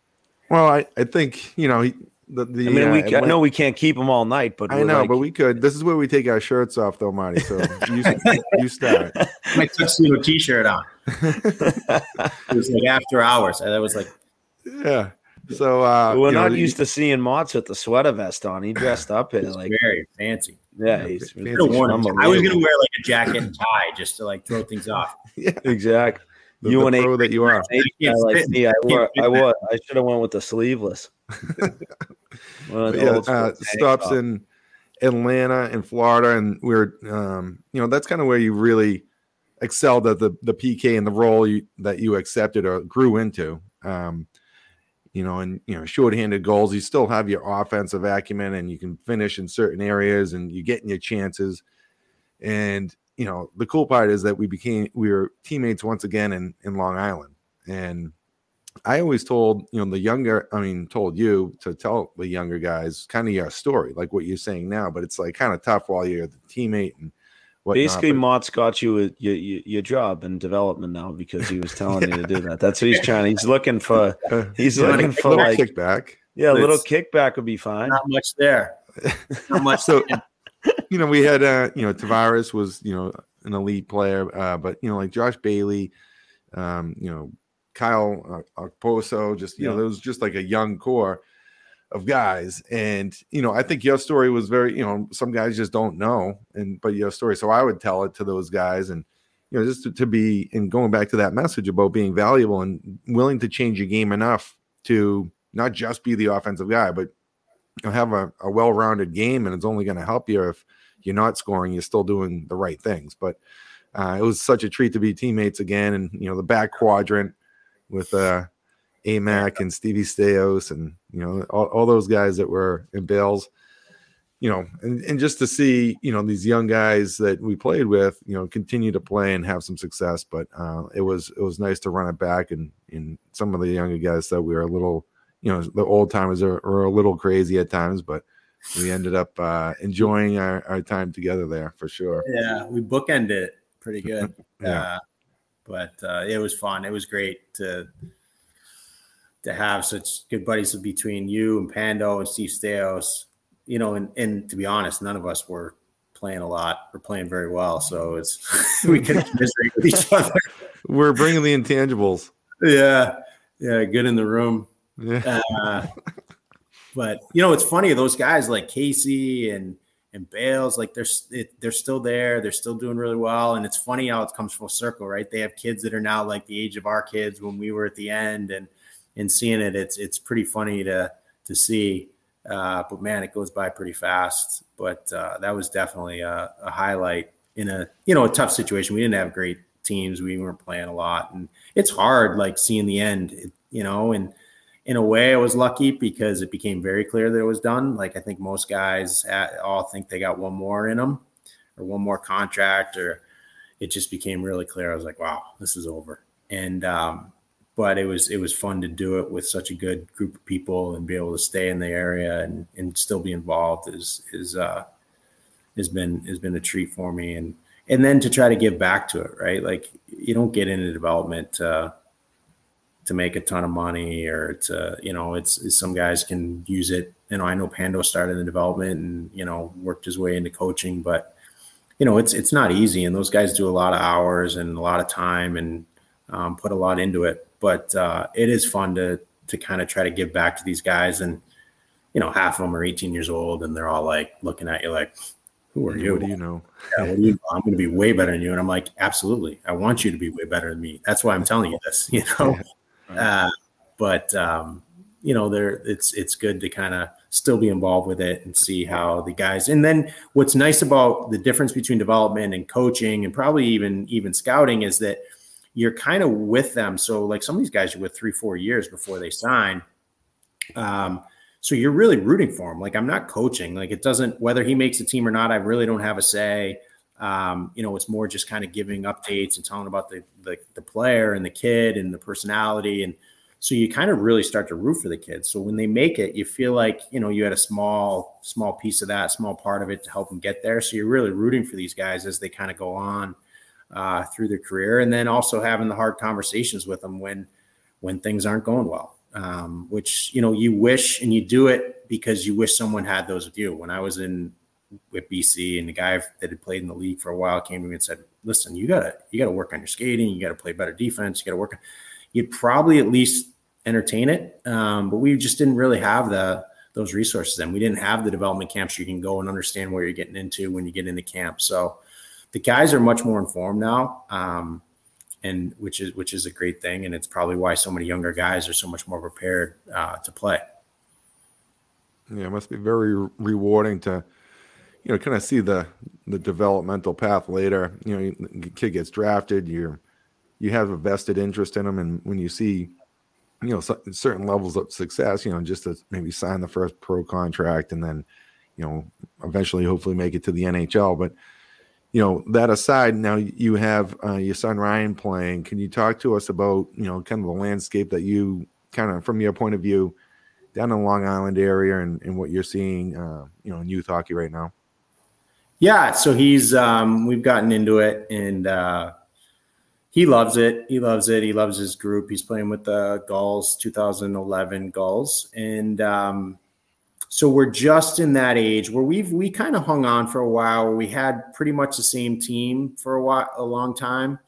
well i i think you know he, the, the I mean, uh, we, I know we can't keep them all night, but I know, like- but we could. This is where we take our shirts off, though, Marty. So you, you start. my tuxedo t-shirt on. It was like after hours. and I was like, Yeah. So uh, we're you know, not the- used to seeing Motts with the sweater vest on. He dressed up in like, very fancy. yeah, he's fancy Could've worn it. I was gonna wear like a jacket and tie just to like throw things off. Yeah, exactly. the, You the and pro that you are. Hey, I like me. I wore. I that. wore. I should have went with the sleeveless. One of But the yeah, uh, stops tops. in Atlanta and Florida, and we're um, you know that's kind of where you really excelled at the the PK and the role you, that you accepted or grew into. Um, you know, and you know, shorthanded goals, you still have your offensive acumen, and you can finish in certain areas, and you're getting your chances. And you know, the cool part is that we became we were teammates once again in in Long Island, and I always told, you know, the younger, I mean, told you to tell the younger guys kind of your story, like what you're saying now, but it's like kind of tough while you're the teammate and whatnot. Basically, but- Mott's got you a, your, your your job in development now because he was telling you to do that. That's what he's trying. He's looking for. He's yeah, looking a for little like kickback. yeah, a little kickback would be fine. Not much there. Not much. So, you know, we had, uh, you know, Tavares was, you know, an elite player, uh, but, you know, like Josh Bailey, um, you know, Kyle uh, Okposo, just, you know, Yeah. there was just like a young core of guys. And, you know, I think your story was very, you know, some guys just don't know, and, but your story. So I would tell it to those guys and, you know, just to, to be, and going back to that message about being valuable and willing to change your game enough to not just be the offensive guy, but you know, have a, a well-rounded game and it's only going to help you if you're not scoring you're still doing the right things but uh, it was such a treat to be teammates again and you know the back quadrant with uh amac and stevie staios and you know all, all those guys that were in bales you know and, and just to see you know these young guys that we played with you know continue to play and have some success but uh it was it was nice to run it back and and some of the younger guys that we were a little you know the old timers are, are a little crazy at times but we ended up uh enjoying our, our time together there for sure yeah, we bookended it pretty good. Yeah. Uh, but uh, it was fun. It was great to to have such good buddies between you and Pando and Steve Staios. You know, and and to be honest, none of us were playing a lot or playing very well, so it's we could commiserate with each other. we're bringing the intangibles Yeah, yeah, good in the room. yeah Uh, but you know, it's funny. Those guys like Casey and and Bales, like they're it, they're still there. They're still doing really well. And it's funny how it comes full circle, right? They have kids that are now like the age of our kids when we were at the end, and and seeing it, it's it's pretty funny to to see. Uh, but man, it goes by pretty fast. But uh, that was definitely a, a highlight in a you know a tough situation. We didn't have great teams. We weren't playing a lot, and it's hard like seeing the end. You know, and in a way, I was lucky because it became very clear that it was done. Like I think most guys at, all think they got one more in them, or one more contract, or it just became really clear. I was like, wow, this is over. And um, but it was it was fun to do it with such a good group of people and be able to stay in the area and, and still be involved is is uh, has been has been a treat for me. And and then to try to give back to it right? Like you don't get into development uh, to make a ton of money or to you know it's, it's some guys can use it. You know I know Pando started in development and you know worked his way into coaching but you know it's it's not easy. And those guys do a lot of hours and a lot of time and um, put a lot into it but uh, it is fun to to kind of try to give back to these guys and you know half of them are 18 years old and they're all like looking at you like who are you what do you know yeah, what do you know? I'm going to be way better than you. And I'm like, absolutely. I want you to be way better than me. That's why I'm telling you this, you know? Uh, but, um, you know, there it's, it's good to kind of still be involved with it and see how the guys, and then what's nice about the difference between development and coaching and probably even, even scouting is that you're kind of with them. So like some of these guys are with three, four years before they sign. Um, so you're really rooting for him. Like I'm not coaching. Like it doesn't whether he makes a team or not. I really don't have a say. Um, you know, it's more just kind of giving updates and telling about the, the the player and the kid and the personality, and so you kind of really start to root for the kids. So when they make it, you feel like you know you had a small small piece of that, small part of it to help them get there. So you're really rooting for these guys as they kind of go on uh, through their career, and then also having the hard conversations with them when when things aren't going well um, which you know you wish and you do it because you wish someone had those with you. When I was in with BC and the guy that had played in the league for a while came to me and said, listen, you gotta, you gotta work on your skating. You gotta play better defense. You gotta work. You'd probably at least entertain it. Um, but we just didn't really have the, those resources and we didn't have the development camps you can go and understand where you're getting into when you get into camp. So the guys are much more informed now. Um, and which is which is a great thing, and it's probably why so many younger guys are so much more prepared uh, to play. Yeah, it must be very rewarding to, you know, kind of see the the developmental path later. You know, kid gets drafted, you're you have a vested interest in them, and when you see, you know, certain levels of success, you know, just to maybe sign the first pro contract, and then, you know, eventually, hopefully, make it to the NHL, but you know that aside now you have uh, your son ryan playing. Can you talk to us about you know kind of the landscape that you kind of from your point of view down in the long island area and, and what you're seeing uh, you know in youth hockey right now? Yeah so he's um, we've gotten into it and uh, he loves it. He loves it. He loves his group. He's playing with the gulls 2011 gulls and um, so we're just in that age where we've we kind of hung on for a while. We had pretty much the same team for a while a long time.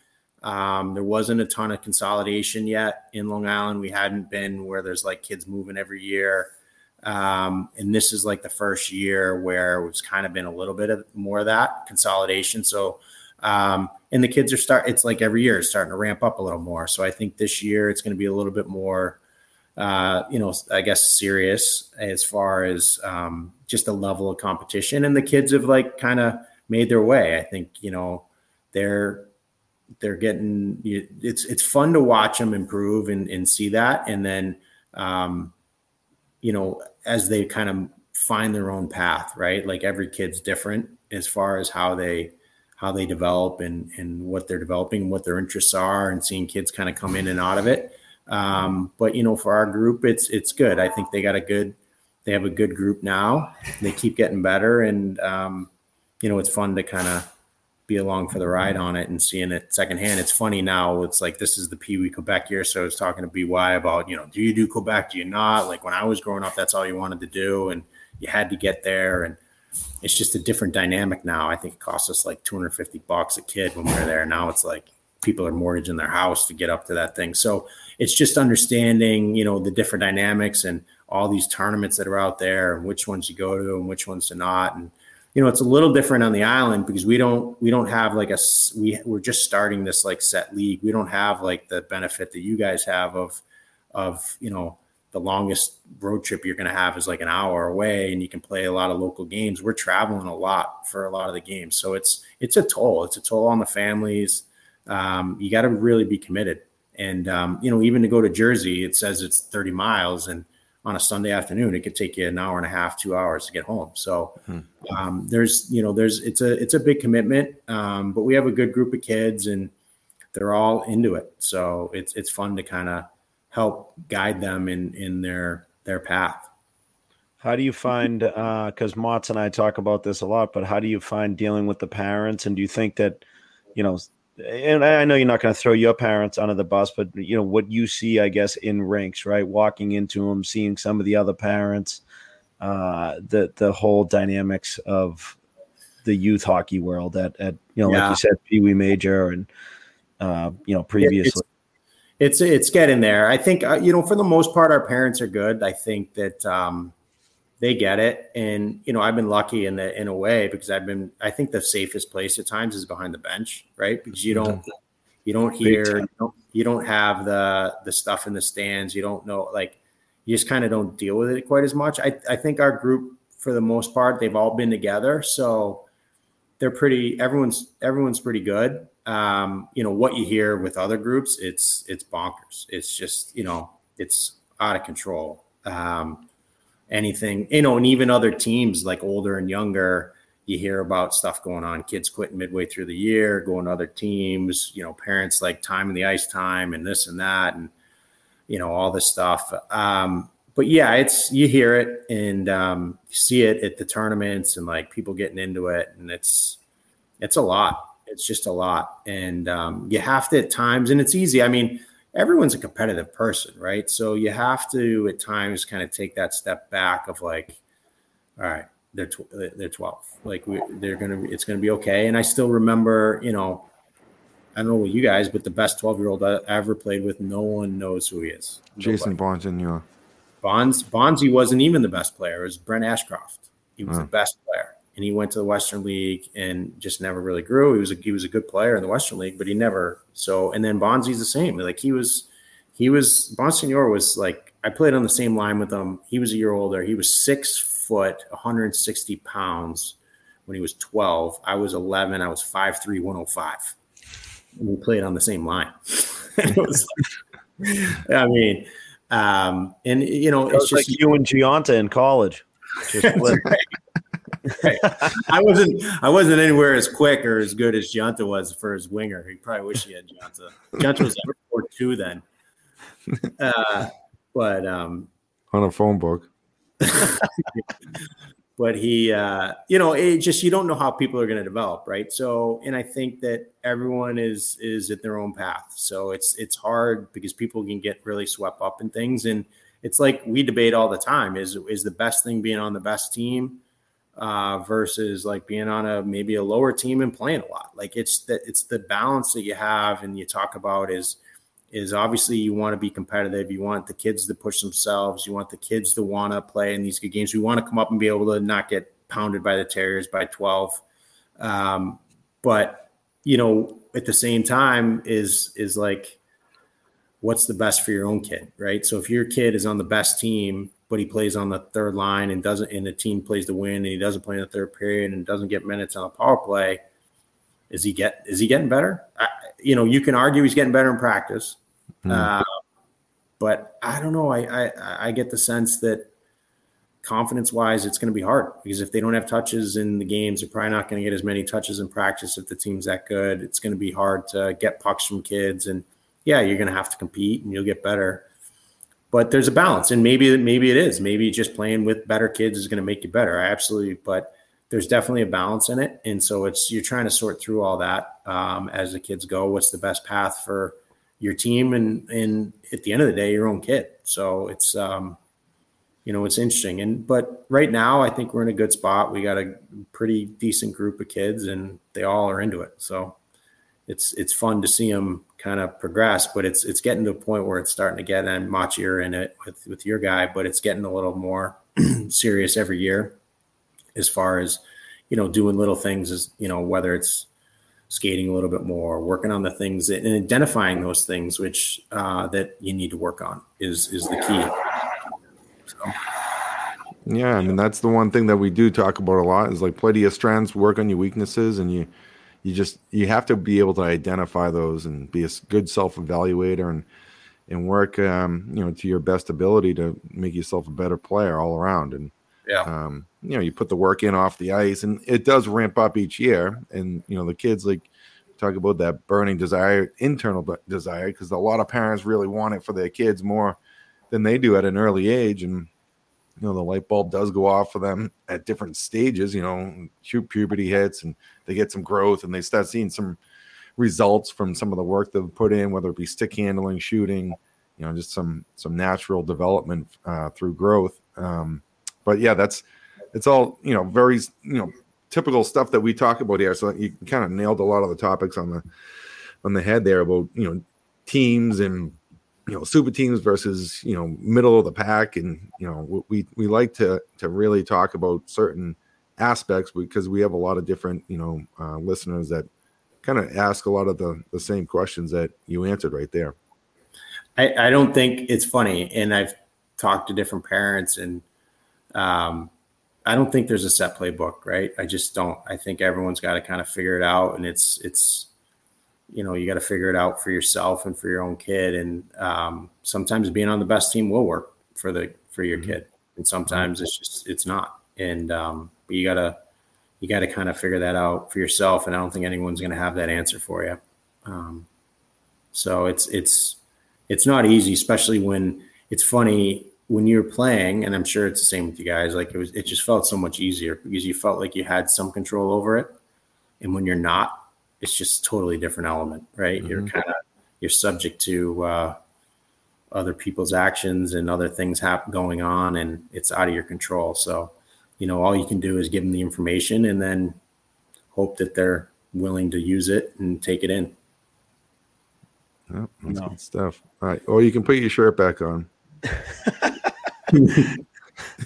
Um, there wasn't a ton of consolidation yet in long island. We hadn't been where there's like kids moving every year. Um, and this is like the first year where it's kind of been a little bit of more of that consolidation. So um, and the kids are start it's like every year it's starting to ramp up a little more. So i think this year it's going to be a little bit more uh, you know, I guess serious as far as um, just the level of competition. And the kids have like kind of made their way. I think you know they're they're getting it's it's fun to watch them improve and, and see that. And then um, you know as they kind of find their own path, right? Like every kid's different as far as how they how they develop and and what they're developing, what their interests are, and seeing kids kind of come in and out of it. Um, but you know, for our group, it's it's good. I think they got a good, they have a good group now. They keep getting better, and um, you know, it's fun to kind of be along for the ride on it and seeing it secondhand. It's funny now. It's like this is the Pee Wee Quebec year, so I was talking to BY about you know, do you do Quebec? Do you not? Like when I was growing up, that's all you wanted to do, and you had to get there and it's just a different dynamic now. I think it cost us like 250 bucks a kid when we were there. Now it's like people are mortgaging their house to get up to that thing. So it's just understanding, you know, the different dynamics and all these tournaments that are out there and which ones you go to and which ones to not. And, you know, it's a little different on the island because we don't, we don't have like a, we, we're just starting this like set league. We don't have like the benefit that you guys have of, of, you know, the longest road trip you're going to have is like an hour away and you can play a lot of local games. We're traveling a lot for a lot of the games. So it's, it's a toll. It's a toll on the families. Um, you got to really be committed. And um, you know, even to go to Jersey, it says it's 30 miles, and on a Sunday afternoon, it could take you an hour and a half, two hours to get home. So hmm. um, there's, you know, there's it's a it's a big commitment, um, but we have a good group of kids, and they're all into it. So it's it's fun to kind of help guide them in in their their path. How do you find, because uh, Motts and I talk about this a lot, but how do you find dealing with the parents? And do you think that, you know, and I know you're not going to throw your parents under the bus, but you know what you see, I guess, in rinks, right? Walking into them, seeing some of the other parents, uh, the the whole dynamics of the youth hockey world at at you know, yeah. like you said, Pee Wee Major, and uh, you know, previously. It's, it's it's getting there. I think uh, you know, for the most part, our parents are good. I think that um, they get it. And you know, I've been lucky in the in a way because I've been. I think the safest place at times is behind the bench, right? Because you don't you don't hear you don't, you don't have the the stuff in the stands. You don't know like you just kind of don't deal with it quite as much. I I think our group for the most part they've all been together, so they're pretty. Everyone's everyone's pretty good. Um, you know what you hear with other groups, it's it's bonkers. It's just you know it's out of control. Um, anything, you know, and even other teams like older and younger, you hear about stuff going on, kids quitting midway through the year, going to other teams, you know, parents like time in the ice time and this and that, and you know, all this stuff. Um, but yeah, it's you hear it and um, see it at the tournaments and like people getting into it, and it's it's a lot. It's just a lot, and um, you have to at times, and it's easy. I mean, everyone's a competitive person, right? So you have to at times kind of take that step back of like, all right, they're tw- they're 12, like we, they're gonna it's gonna be okay. And I still remember, you know, I don't know what you guys, but the best 12 year old I ever played with, no one knows who he is. Jason Bonds and you. Bonds Bonzi wasn't even the best player. It was Brent Ashcroft. He was the best player, and he went to the Western League and just never really grew. He was a, he was a good player in the Western League, but he never. So and then Bonzi's the same. Like he was, he was Bonsignore was like I played on the same line with him. He was a year older. He was six foot, 160 pounds when he was 12. I was 11. I was 5'3", 105. And we played on the same line. was, I mean, um, and you know, it it's just like you and Gionta in college. right. Right. I wasn't I wasn't anywhere as quick or as good as Gionta was for his winger. He probably wish he had Gionta. Gionta was four two then. Uh, but um, on a phone book. but he uh, you know it just you don't know how people are going to develop right so and i think that everyone is is at their own path so it's it's hard because people can get really swept up in things and it's like we debate all the time is is the best thing being on the best team uh, versus like being on a maybe a lower team and playing a lot like it's that it's the balance that you have and you talk about is is obviously you want to be competitive. You want the kids to push themselves. You want the kids to want to play in these good games. We want to come up and be able to not get pounded by the Terriers by 12. Um, but you know, at the same time is is like what's the best for your own kid, right? So if your kid is on the best team, but he plays on the third line and doesn't and the team plays to win and he doesn't play in the third period and doesn't get minutes on the power play, is he get is he getting better? I, you know, you can argue he's getting better in practice, mm. uh, but I don't know. I, I I get the sense that confidence wise, it's going to be hard because if they don't have touches in the games, they're probably not going to get as many touches in practice if the team's that good. It's going to be hard to get pucks from kids, and yeah, you're going to have to compete and you'll get better. But there's a balance, and maybe maybe it is. Maybe just playing with better kids is going to make you better. I absolutely, but there's definitely a balance in it, and so it's you're trying to sort through all that um, as the kids go. What's the best path for your team, and and at the end of the day, your own kid. So it's um, you know it's interesting, and but right now I think we're in a good spot. We got a pretty decent group of kids, and they all are into it. So it's it's fun to see them kind of progress, but it's it's getting to a point where it's starting to get. And Machi, you're in it with with your guy, but it's getting a little more serious every year as far as you know doing little things as you know whether it's skating a little bit more working on the things and identifying those things which uh, that you need to work on is is the key so. yeah i mean that's the one thing that we do talk about a lot is like play to your strengths work on your weaknesses and you you just you have to be able to identify those and be a good self-evaluator and and work um, you know to your best ability to make yourself a better player all around and yeah. Um, you know, you put the work in off the ice, and it does ramp up each year. And you know, the kids like talk about that burning desire, internal desire, because a lot of parents really want it for their kids more than they do at an early age, and you know, the light bulb does go off for them at different stages. You know, puberty hits, and they get some growth, and they start seeing some results from some of the work they've put in, whether it be stick handling, shooting, you know, just some some natural development uh, through growth. Um, but yeah, that's it's all you know, very you know, typical stuff that we talk about here. So you kind of nailed a lot of the topics on the on the head there about you know teams and you know super teams versus you know middle of the pack and you know we we like to to really talk about certain aspects because we have a lot of different you know uh, listeners that kind of ask a lot of the the same questions that you answered right there I, I don't think it's funny and i've talked to different parents and um, I don't think there's a set playbook, right? I just don't. I think everyone's got to kind of figure it out, and it's it's you know you got to figure it out for yourself and for your own kid. And um, sometimes being on the best team will work for the for your mm-hmm. kid, and sometimes it's just it's not. And um, but you gotta you got to kind of figure that out for yourself. And I don't think anyone's going to have that answer for you. Um, so it's it's it's not easy, especially when it's funny when you're playing, and I'm sure it's the same with you guys, like it was, it just felt so much easier because you felt like you had some control over it. And when you're not, it's just totally different element, right? Mm-hmm. You're kind of, you're subject to uh, other people's actions and other things happen going on, and it's out of your control. So, you know, all you can do is give them the information and then hope that they're willing to use it and take it in. Yep, that's no. good stuff. All right. Or you can put your shirt back on.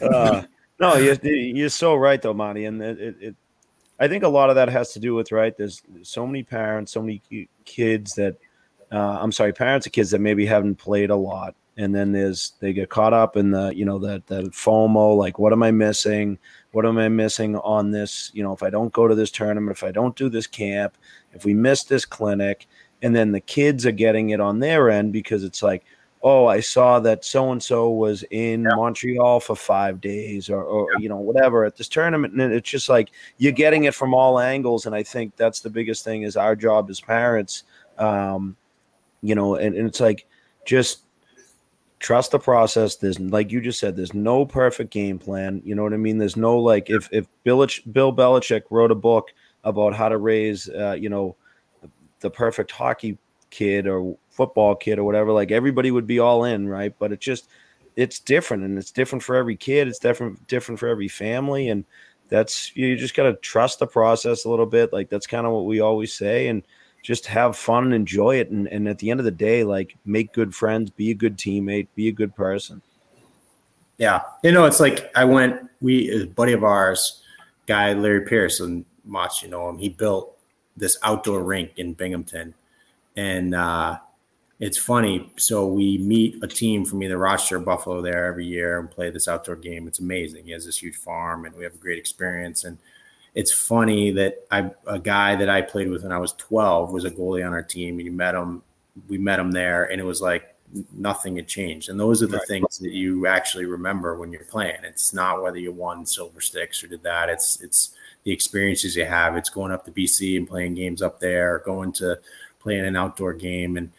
uh, no, you're, you're so right, though, Monty. And it, it, it, I think a lot of that has to do with, right? There's so many parents, so many kids that, uh, I'm sorry, parents of kids that maybe haven't played a lot. And then there's, they get caught up in the, you know, that, that FOMO, like, what am I missing? What am I missing on this? You know, if I don't go to this tournament, if I don't do this camp, if we miss this clinic, and then the kids are getting it on their end because it's like oh i saw that so and so was in yeah. montreal for five days or, or yeah. you know whatever at this tournament and it's just like you're getting it from all angles and i think that's the biggest thing is our job as parents um, you know and, and it's like just trust the process there's like you just said there's no perfect game plan you know what i mean there's no like if if bill, bill belichick wrote a book about how to raise uh, you know the perfect hockey kid or football kid or whatever, like everybody would be all in, right? But it's just it's different and it's different for every kid. It's different different for every family, and that's you just got to trust the process a little bit. Like that's kind of what we always say, and just have fun and enjoy it. And, and at the end of the day, like make good friends, be a good teammate, be a good person. Yeah, you know, it's like I went. We a buddy of ours, guy Larry Pearson, much you know him. He built this outdoor rink in Binghamton, and uh, it's funny. So we meet a team from either Rochester or Buffalo there every year and play this outdoor game. It's amazing. He has this huge farm, and we have a great experience. And it's funny that I a guy that I played with when I was 12 was a goalie on our team, and you met him. We met him there, and it was like nothing had changed. And those are the right. things that you actually remember when you're playing. It's not whether you won silver sticks or did that. It's it's the experiences you have. It's going up to BC and playing games up there, or going to playing an outdoor game, and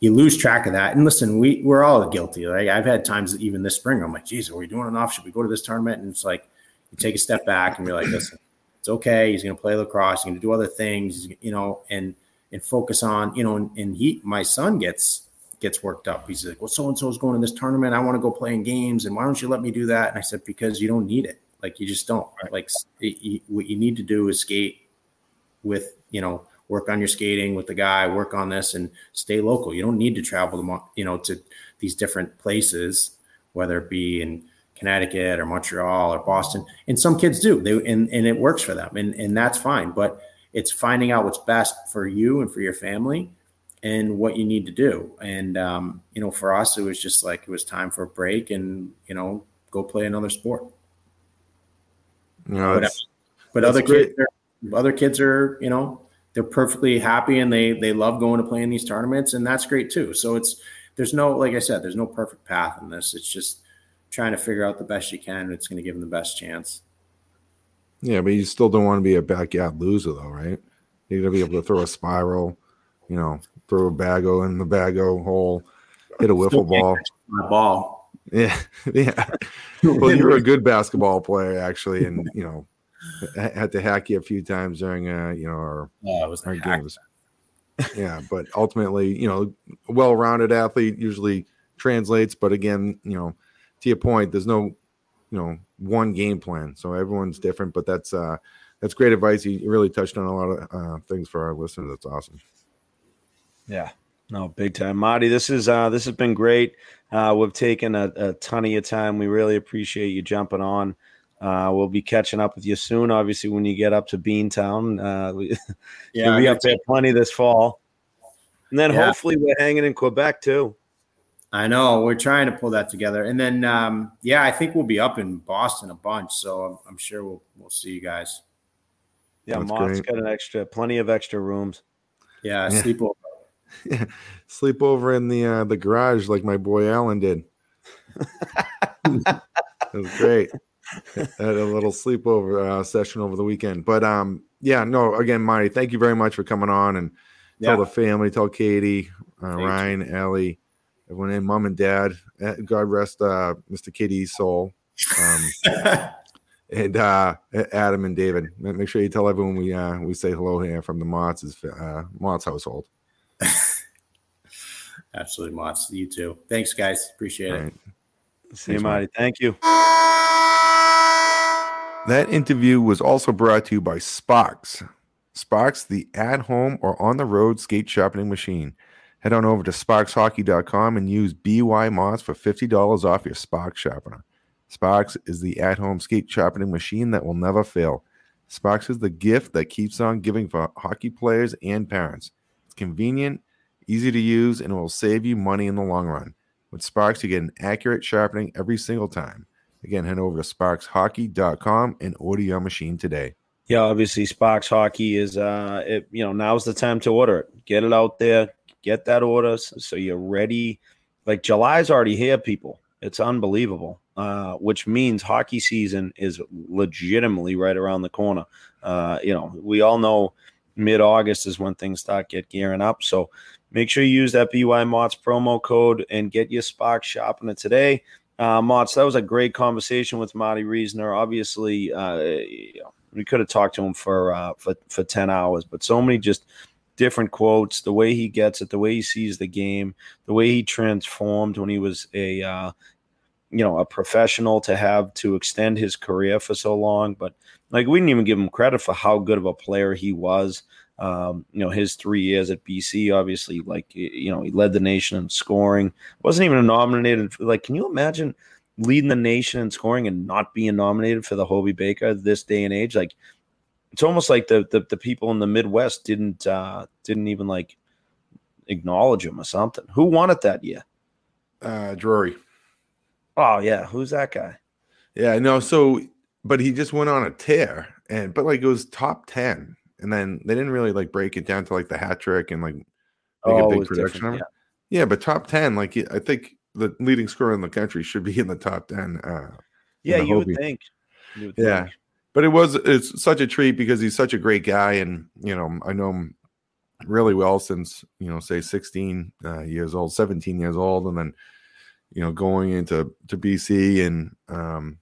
you lose track of that. And listen, we we're all guilty. Like I've had times even this spring, I'm like, geez, are we doing enough? Should we go to this tournament? And it's like you take a step back and you're like, listen, it's okay. He's going to play lacrosse. He's going to do other things, you know, and and focus on, you know, and, and he, my son gets gets worked up. He's like, well, so and so is going to this tournament. I want to go play in games, and why don't you let me do that? And I said, because you don't need it. Like you just don't. Right. Like it, what you need to do is skate with you know work on your skating with the guy, work on this, and stay local. You don't need to travel to you know to these different places, whether it be in Connecticut or Montreal or Boston. And some kids do. They and and it works for them, and and that's fine. But it's finding out what's best for you and for your family and what you need to do. And um, you know, for us, it was just like it was time for a break and you know, go play another sport. No, but, but other great. kids, are, other kids are, you know, they're perfectly happy and they they love going to play in these tournaments, and that's great too. So it's there's no, like I said, there's no perfect path in this. It's just trying to figure out the best you can. And it's going to give them the best chance. Yeah, but you still don't want to be a backyard loser, though, right? You're gonna be able to throw a spiral, you know, throw a bago in the bago hole, hit a wiffle ball. My ball. Yeah, yeah. well, you're a good basketball player, actually, and you know, had to hack you a few times during, uh, you know, our, oh, our games. yeah, but ultimately, you know, well-rounded athlete usually translates. But again, you know, to your point, there's no, you know, one game plan, so everyone's different. But that's uh, that's great advice. You really touched on a lot of uh, things for our listeners. That's awesome. Yeah, no, big time, Marty. This is uh, this has been great. Uh, we've taken a, a, ton of your time. We really appreciate you jumping on. Uh, we'll be catching up with you soon. Obviously, when you get up to Beantown, uh, we, yeah, you'll be up there plenty this fall. And then yeah. hopefully we're hanging in Quebec too. I know we're trying to pull that together, and then um, yeah, I think we'll be up in Boston a bunch. So I'm, I'm sure we'll we'll see you guys. Yeah, Mott's got an extra, plenty of extra rooms. Yeah, yeah. sleep over yeah. Sleep over in the uh, the garage like my boy Alan did. it was great. Had a little sleepover uh, session over the weekend. But um, yeah, no, again, Marty, thank you very much for coming on and yeah. tell the family, tell Katie, uh, Ryan, you. Ellie, everyone in, mom and dad. Eh, God rest uh, Mr. Katie's soul. Um, and uh, Adam and David. Make sure you tell everyone we uh, we say hello here from the Motts' uh, Motts' household. Absolutely, Motts. You too. Thanks, guys. Appreciate it. See you, Marty. Thank you. That interview was also brought to you by Sparx. Sparx, the at home or on the road skate sharpening machine. Head on over to sparxhockey.com and use BY for $50 off your Sparx sharpener. Sparx is the at home skate sharpening machine that will never fail. Sparx is the gift that keeps on giving for hockey players and parents. It's convenient, easy to use, and it will save you money in the long run. With Sparx, you get an accurate sharpening every single time. Again, head over to sparxhockey.com and order your machine today. Yeah, obviously Sparx Hockey is uh it, you know, now's the time to order it. Get it out there, get that order so you're ready. Like July's already here, people. It's unbelievable. Uh, which means hockey season is legitimately right around the corner. Uh, you know, we all know mid August is when things start get gearing up. So make sure you use that BY Motts promo code and get your Spark shopping it today. Uh, that was a great conversation with Marty Reasoner. Obviously, uh, you know, we could have talked to him for uh, for for ten hours, but so many just different quotes, the way he gets it, the way he sees the game, the way he transformed when he was a uh, you know a professional to have to extend his career for so long. But like we didn't even give him credit for how good of a player he was. Um, you know, his three years at BC, obviously, like you know, he led the nation in scoring. wasn't even nominated. Like, can you imagine leading the nation in scoring and not being nominated for the Hobey Baker this day and age? Like, it's almost like the the, the people in the Midwest didn't uh, didn't even like acknowledge him or something. Who won it that year? Uh, Drury. Oh yeah, who's that guy? Yeah, no. So, but he just went on a tear, and but like it was top ten, and then they didn't really like break it down to like the hat trick and like make oh, a big production. Yeah. yeah, but top ten, like I think the leading scorer in the country should be in the top ten. Uh, yeah, you would, think. you would Yeah, think. but it was it's such a treat because he's such a great guy, and you know I know him really well since you know say 16 uh, years old, 17 years old, and then you know going into to BC and um,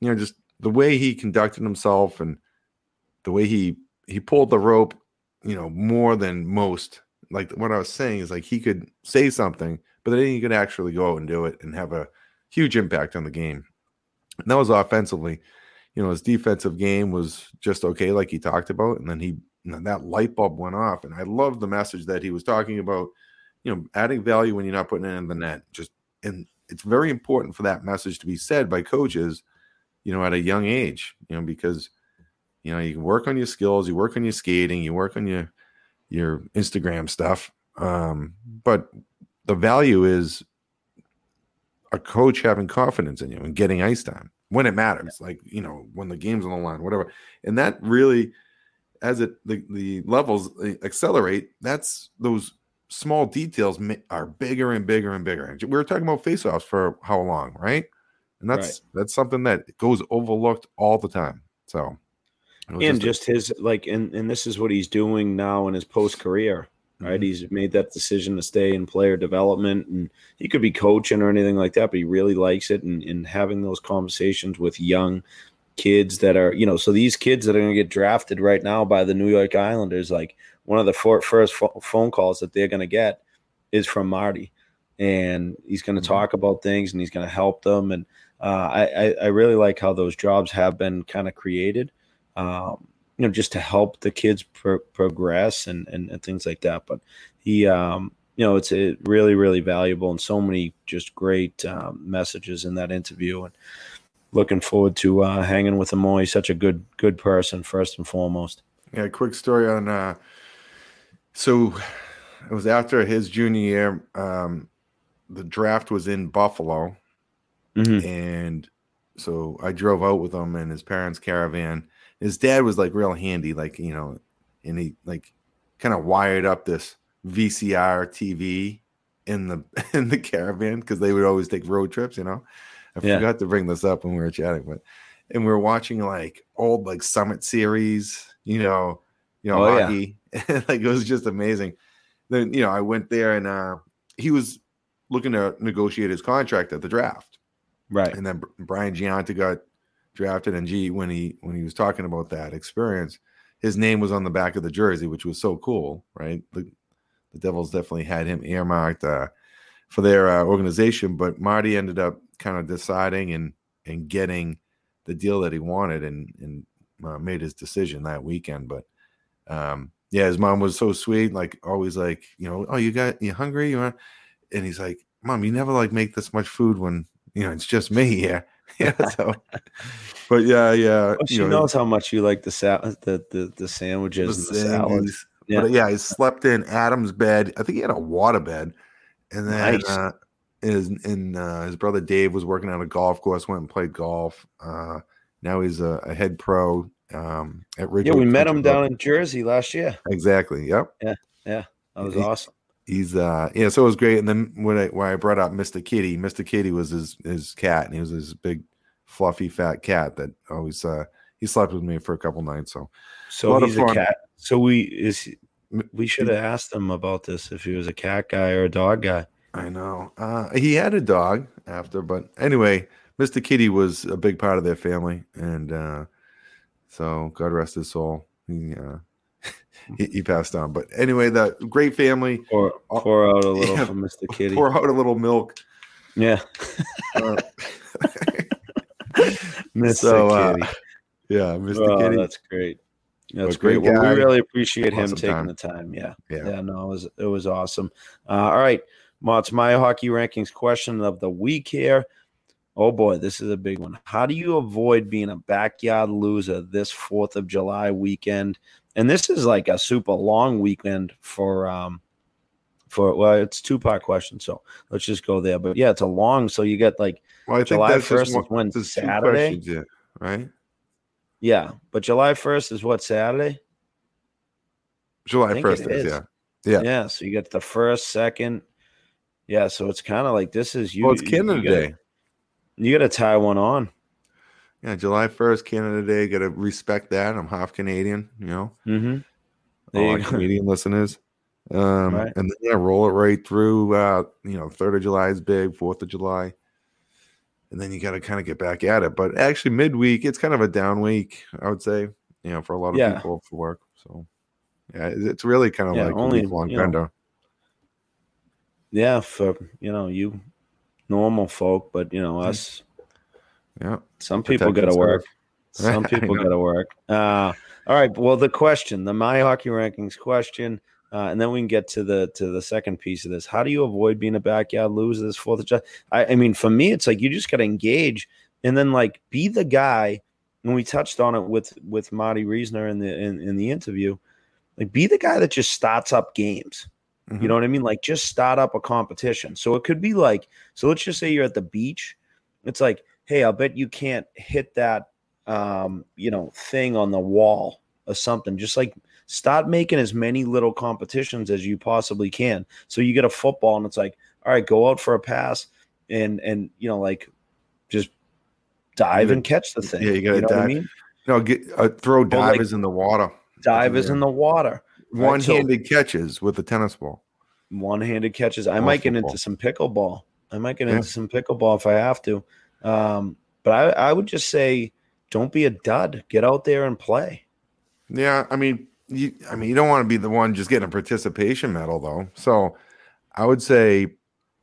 you know just the way he conducted himself and the way he he pulled the rope, you know, more than most. Like what I was saying is like he could say something, but then he could actually go out and do it and have a huge impact on the game. And that was offensively. You know, his defensive game was just okay, like he talked about, and then he that light bulb went off. And I love the message that he was talking about. You know, adding value when you're not putting it in the net. Just and it's very important for that message to be said by coaches. You know, at a young age. You know, because you know you can work on your skills you work on your skating you work on your your instagram stuff um, but the value is a coach having confidence in you and getting ice time when it matters like you know when the game's on the line whatever. And that really as it the, the levels accelerate that's those small details are bigger and bigger and bigger. We were talking about face-offs for how long right? And that's right. that's something that goes overlooked all the time. So and just, just his like and, and this is what he's doing now in his post career right mm-hmm. he's made that decision to stay in player development and he could be coaching or anything like that but he really likes it and, and having those conversations with young kids that are you know so these kids that are going to get drafted right now by the new york islanders like one of the for, first phone calls that they're going to get is from marty and he's going to mm-hmm. talk about things and he's going to help them and uh, I, I really like how those jobs have been kind of created um, you know, just to help the kids pro- progress and, and, and things like that. But he, um, you know, it's a really, really valuable and so many just great um, messages in that interview. And looking forward to uh, hanging with him more. He's such a good, good person, first and foremost. Yeah, quick story on. Uh, so it was after his junior year. Um, the draft was in Buffalo, mm-hmm. and so I drove out with him in his parents' caravan his dad was like real handy, like you know, and he like kind of wired up this VCR TV in the in the caravan because they would always take road trips. You know, I yeah. forgot to bring this up when we were chatting, but and we were watching like old like Summit series, you know, you know, oh, hockey. Yeah. like it was just amazing. Then you know, I went there and uh he was looking to negotiate his contract at the draft. Right. And then Brian Gionta got drafted and G when he when he was talking about that experience, his name was on the back of the jersey, which was so cool, right? The the Devils definitely had him earmarked. Uh, for their uh, organization. But Marty ended up kind of deciding and and getting the deal that he wanted and and uh, made his decision that weekend. But um, yeah, his mom was so sweet, like always, like you know, oh, you got you hungry, you want, and he's like, mom, you never like make this much food when you know it's just me here. yeah, so, but yeah, yeah, well, she you know, knows how much you like the sal- the, the the sandwiches the and the salads. Yeah. But yeah, he slept in Adam's bed. I think he had a water bed, and then nice. uh, his and uh, his brother Dave was working on a golf course. Went and played golf. Uh, now he's a, a head pro um, at Ridgewood. Yeah, we met him down in Jersey last year. Exactly. Yep. Yeah. Yeah. That was he, awesome. He's uh yeah, so it was great. And then when I when I brought up Mr. Kitty, Mr. Kitty was his his cat, and he was his big fluffy fat cat that always uh he slept with me for a couple nights. So so a he's a cat. So we is we should have asked him about this if he was a cat guy or a dog guy. I know. Uh, he had a dog after, but anyway, Mr. Kitty was a big part of their family, and uh, so God rest his soul. He, uh, he, he passed on, but anyway, that great family. Pour, uh, pour out a little yeah, for Mr. Kitty. Pour out a little milk. Yeah. uh, Mr. So, uh, yeah, Mr. Oh, Kitty. That's great. That's great. great well, we really appreciate him taking time. the time. Yeah. yeah. Yeah. No, it was it was awesome. Uh, all right. It's my hockey rankings question of the week here. Oh boy, this is a big one. How do you avoid being a backyard loser this 4th of July weekend? And this is like a super long weekend for um for well, it's two part question, so let's just go there. But yeah, it's a long, so you get like well, I July first is when Saturday, yeah, right? Yeah, but July first is what Saturday? July first is, yeah, yeah, yeah. So you get the first, second, yeah. So it's kind of like this is you. Well, it's Canada you Day. You got to tie one on. Yeah, July first, Canada Day. Got to respect that. I'm half Canadian, you know. Mm-hmm. All Canadian listeners. Um, right. and then yeah, roll it right through. Uh, you know, third of July is big. Fourth of July, and then you got to kind of get back at it. But actually, midweek, it's kind of a down week, I would say. You know, for a lot of yeah. people for work. So yeah, it's really kind of yeah, like only long bender. Yeah, for you know you normal folk, but you know us. Yeah, some people got to work. Some people got to work. Uh, all right. Well, the question, the my hockey rankings question. Uh, and then we can get to the to the second piece of this. How do you avoid being a backyard loser this Fourth of July? I, I mean, for me, it's like you just got to engage and then like be the guy. And we touched on it with with Marty Reasoner in the in, in the interview. Like, be the guy that just starts up games. Mm-hmm. You know what I mean? Like, just start up a competition. So it could be like, so let's just say you're at the beach. It's like, hey, I'll bet you can't hit that, um, you know, thing on the wall or something. Just like Start making as many little competitions as you possibly can. So you get a football and it's like, all right, go out for a pass and and you know like just dive and catch the thing. Yeah, you got to you know dive. I mean? No, get uh, throw divers like, in the water. Divers in the water. One-handed so, catches with a tennis ball. One-handed catches. I might get into some pickleball. I might get yeah. into some pickleball if I have to. Um, but I, I would just say, don't be a dud. Get out there and play. Yeah, I mean, you I mean you don't want to be the one just getting a participation medal though. So I would say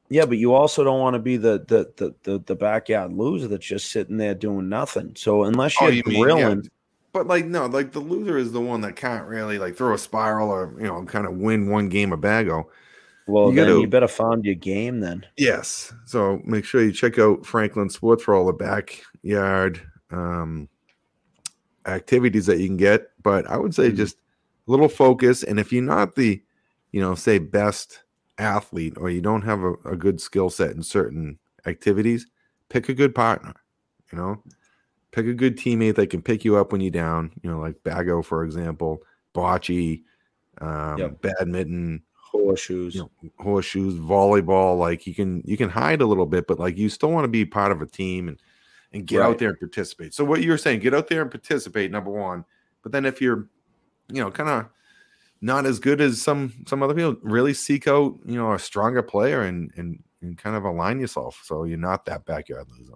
yeah, but you also don't want to be the the the the, the backyard loser that's just sitting there doing nothing. So unless you're oh, you grilling, mean, yeah. but like no, like the loser is the one that can't really like throw a spiral or you know kind of win one game of bago. Well, you then gotta, you better find your game then. Yes. So make sure you check out Franklin Sports for all the backyard um, activities that you can get. But I would say mm-hmm. just little focus. And if you're not the, you know, say best athlete or you don't have a, a good skill set in certain activities, pick a good partner, you know, pick a good teammate that can pick you up when you're down, you know, like Bago, for example, bocce, um, yep. badminton, horseshoes, you know, horseshoes, volleyball. Like you can, you can hide a little bit, but like you still want to be part of a team and, and get right. out there and participate. So what you're saying, get out there and participate, number one. But then if you're you know, kind of not as good as some some other people. Really seek out, you know, a stronger player and and and kind of align yourself so you're not that backyard loser.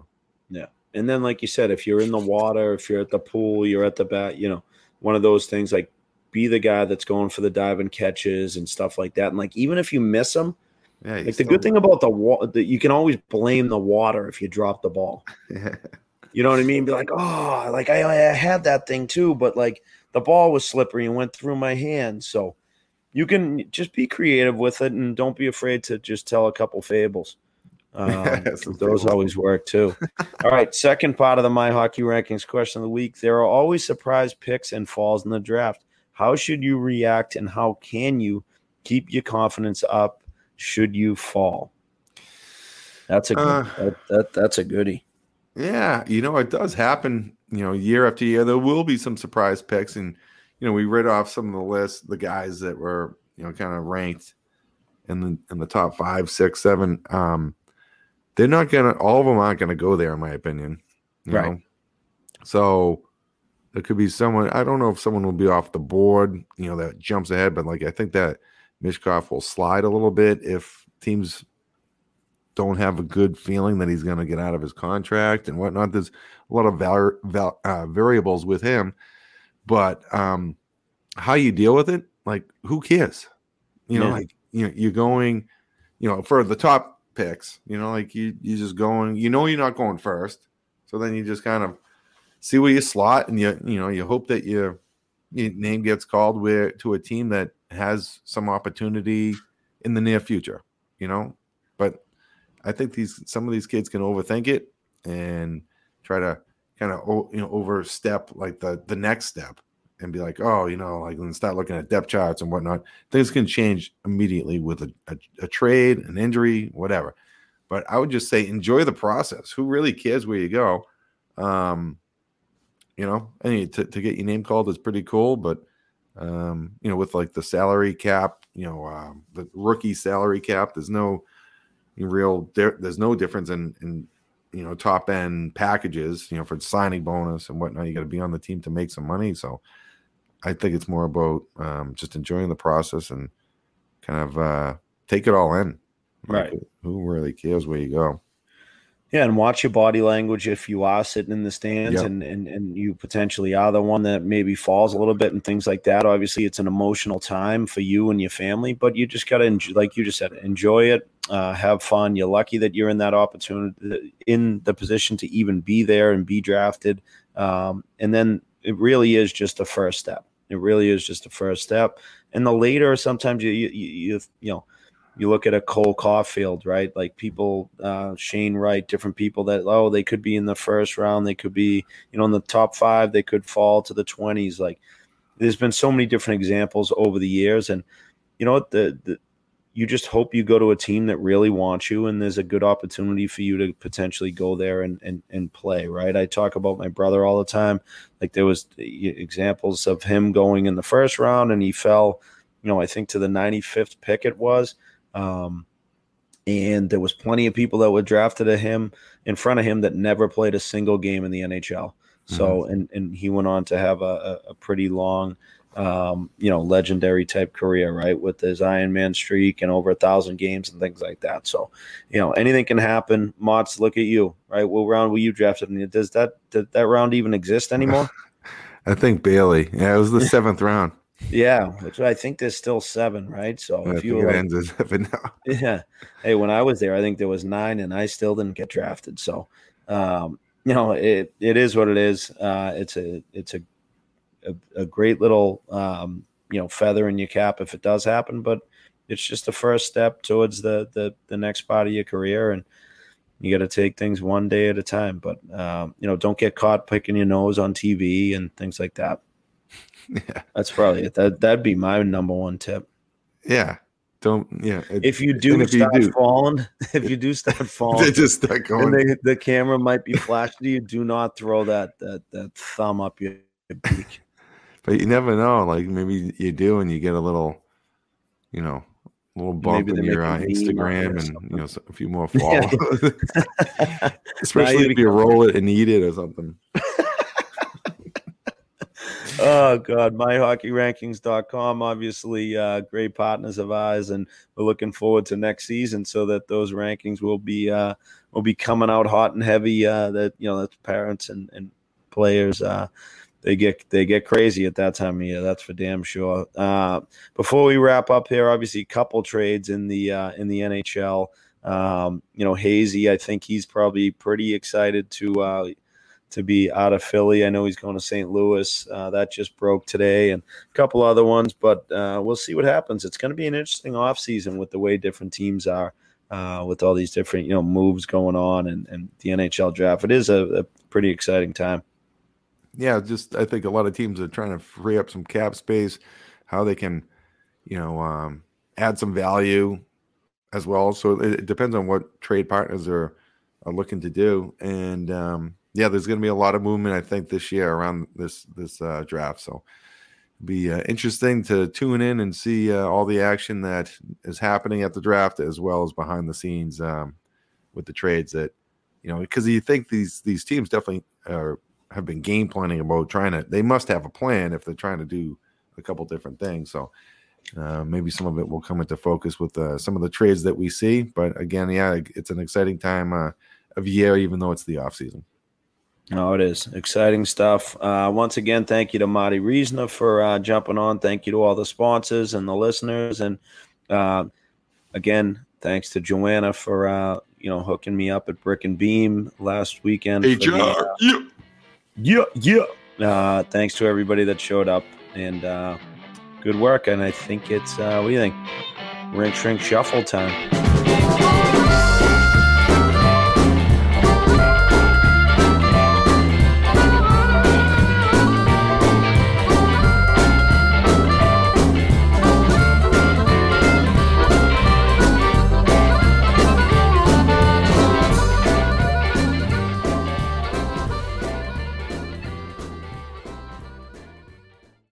Yeah. And then like you said, if you're in the water, if you're at the pool, you're at the bat, you know, one of those things like be the guy that's going for the dive and catches and stuff like that. And like even if you miss them, Yeah, like the good thing about the water that you can always blame the water if you drop the ball. you know what I mean? Be like, oh, like I, I had that thing too, but like the ball was slippery and went through my hand. So you can just be creative with it and don't be afraid to just tell a couple fables. Um, those always work too. All right, second part of the My Hockey Rankings question of the week. There are always surprise picks and falls in the draft. How should you react and how can you keep your confidence up should you fall? That's a good, uh, that, that, that's a goodie. Yeah, you know it does happen. You know, year after year, there will be some surprise picks, and you know we read off some of the list, the guys that were you know kind of ranked in the in the top five, six, seven. Um, they're not gonna all of them aren't gonna go there in my opinion right know? so it could be someone i don't know if someone will be off the board you know that jumps ahead but like i think that Michkov will slide a little bit if teams don't have a good feeling that he's going to get out of his contract and whatnot there's a lot of val- val- uh, variables with him but um how you deal with it like who cares you know yeah. like you know you're going you know for the top picks. You know, like you you just going. You know, you're not going first, so then you just kind of see where you slot, and you you know you hope that your, your name gets called where to a team that has some opportunity in the near future. You know, but I think these some of these kids can overthink it and try to kind of you know overstep like the the next step and be like, oh, you know, like and start looking at depth charts and whatnot. Things can change immediately with a, a, a, trade, an injury, whatever. But I would just say enjoy the process. Who really cares where you go? Um, you know, any to, to get your name called is pretty cool, but um, you know, with like the salary cap, you know, um, the rookie salary cap, there's no real there's no difference in in you know top end packages you know for signing bonus and whatnot you got to be on the team to make some money so I think it's more about um, just enjoying the process and kind of uh, take it all in. Like, right. Who, really cares where you go? Yeah, and watch your body language if you are sitting in the stands yep. and, and and you potentially are the one that maybe falls a little bit and things like that. Obviously, it's an emotional time for you and your family, but you just got to enjoy, like you just said, enjoy it, uh, have fun. You're lucky that you're in that opportunity, in the position to even be there and be drafted. Um, and then it really is just a first step. It really is just a first step. And the later, sometimes you you you, you know you look at a Cole Caufield, right? Like people, uh, Shane Wright, different people that oh they could be in the first round, they could be you know in the top five, they could fall to the twenties. Like there's been so many different examples over the years, and you know what? The, the you just hope you go to a team that really wants you and there's a good opportunity for you to potentially go there and, and, and play right? I talk about my brother all the time. Like there was examples of him going in the first round and he fell you know i think to the 95th pick it was um, and there was plenty of people that were drafted at him in front of him that never played a single game in the nhl so mm-hmm. and and he went on to have a, a pretty long um, you know, legendary type career, right? With his Iron Man streak and over a thousand games and things like that. So, you know, anything can happen. Motts, look at you, right? What round were you drafted in? Does that did that round even exist anymore? I think Bailey. Yeah, it was the seventh round. Yeah, which I think there's still seven, right? So I if you were, ends at seven now. Yeah. Hey, when I was there, I think there was nine, and I still didn't get drafted. So, um, you know, it it is what it is. Uh, it's a it's a a, a great little um, you know feather in your cap if it does happen. But it's just the first step towards the the, the next part of your career, and you got to take things one day at a time. But um, you know, don't get caught picking your nose on TV and things like that. Yeah, that's probably it. That that'd be my number one tip. Yeah, don't yeah. It, if you do if start you do, falling, if you do start falling, they just start going. They, the camera might be flashing to you. Do not throw that that that thumb up your, your beak but you never know. Like maybe you do, and you get a little, you know, a little bump in your uh, Instagram, and you know, a few more followers. Especially if you roll it and eat it or something. Oh god myhockeyrankings.com obviously uh, great partners of ours and we're looking forward to next season so that those rankings will be uh, will be coming out hot and heavy uh, that you know that parents and, and players uh, they get they get crazy at that time of year. That's for damn sure. Uh, before we wrap up here, obviously, a couple trades in the uh, in the NHL. Um, you know, Hazy, I think he's probably pretty excited to uh, to be out of Philly. I know he's going to St. Louis. Uh, that just broke today, and a couple other ones. But uh, we'll see what happens. It's going to be an interesting offseason with the way different teams are, uh, with all these different you know moves going on, and, and the NHL draft. It is a, a pretty exciting time. Yeah, just I think a lot of teams are trying to free up some cap space, how they can, you know, um, add some value as well. So it, it depends on what trade partners are are looking to do, and um, yeah, there's going to be a lot of movement, I think, this year around this this uh, draft. So be uh, interesting to tune in and see uh, all the action that is happening at the draft as well as behind the scenes um, with the trades that you know because you think these these teams definitely are, have been game planning about trying to they must have a plan if they're trying to do a couple different things so uh, maybe some of it will come into focus with uh, some of the trades that we see but again yeah it's an exciting time uh, of year even though it's the off season no, it is exciting stuff. Uh, once again, thank you to Marty Reasoner for uh, jumping on. Thank you to all the sponsors and the listeners, and uh, again, thanks to Joanna for uh, you know hooking me up at Brick and Beam last weekend. Hey, the, yeah, yeah, yeah. Uh, thanks to everybody that showed up, and uh, good work. And I think it's what do you think? Rink, shrink, shuffle time.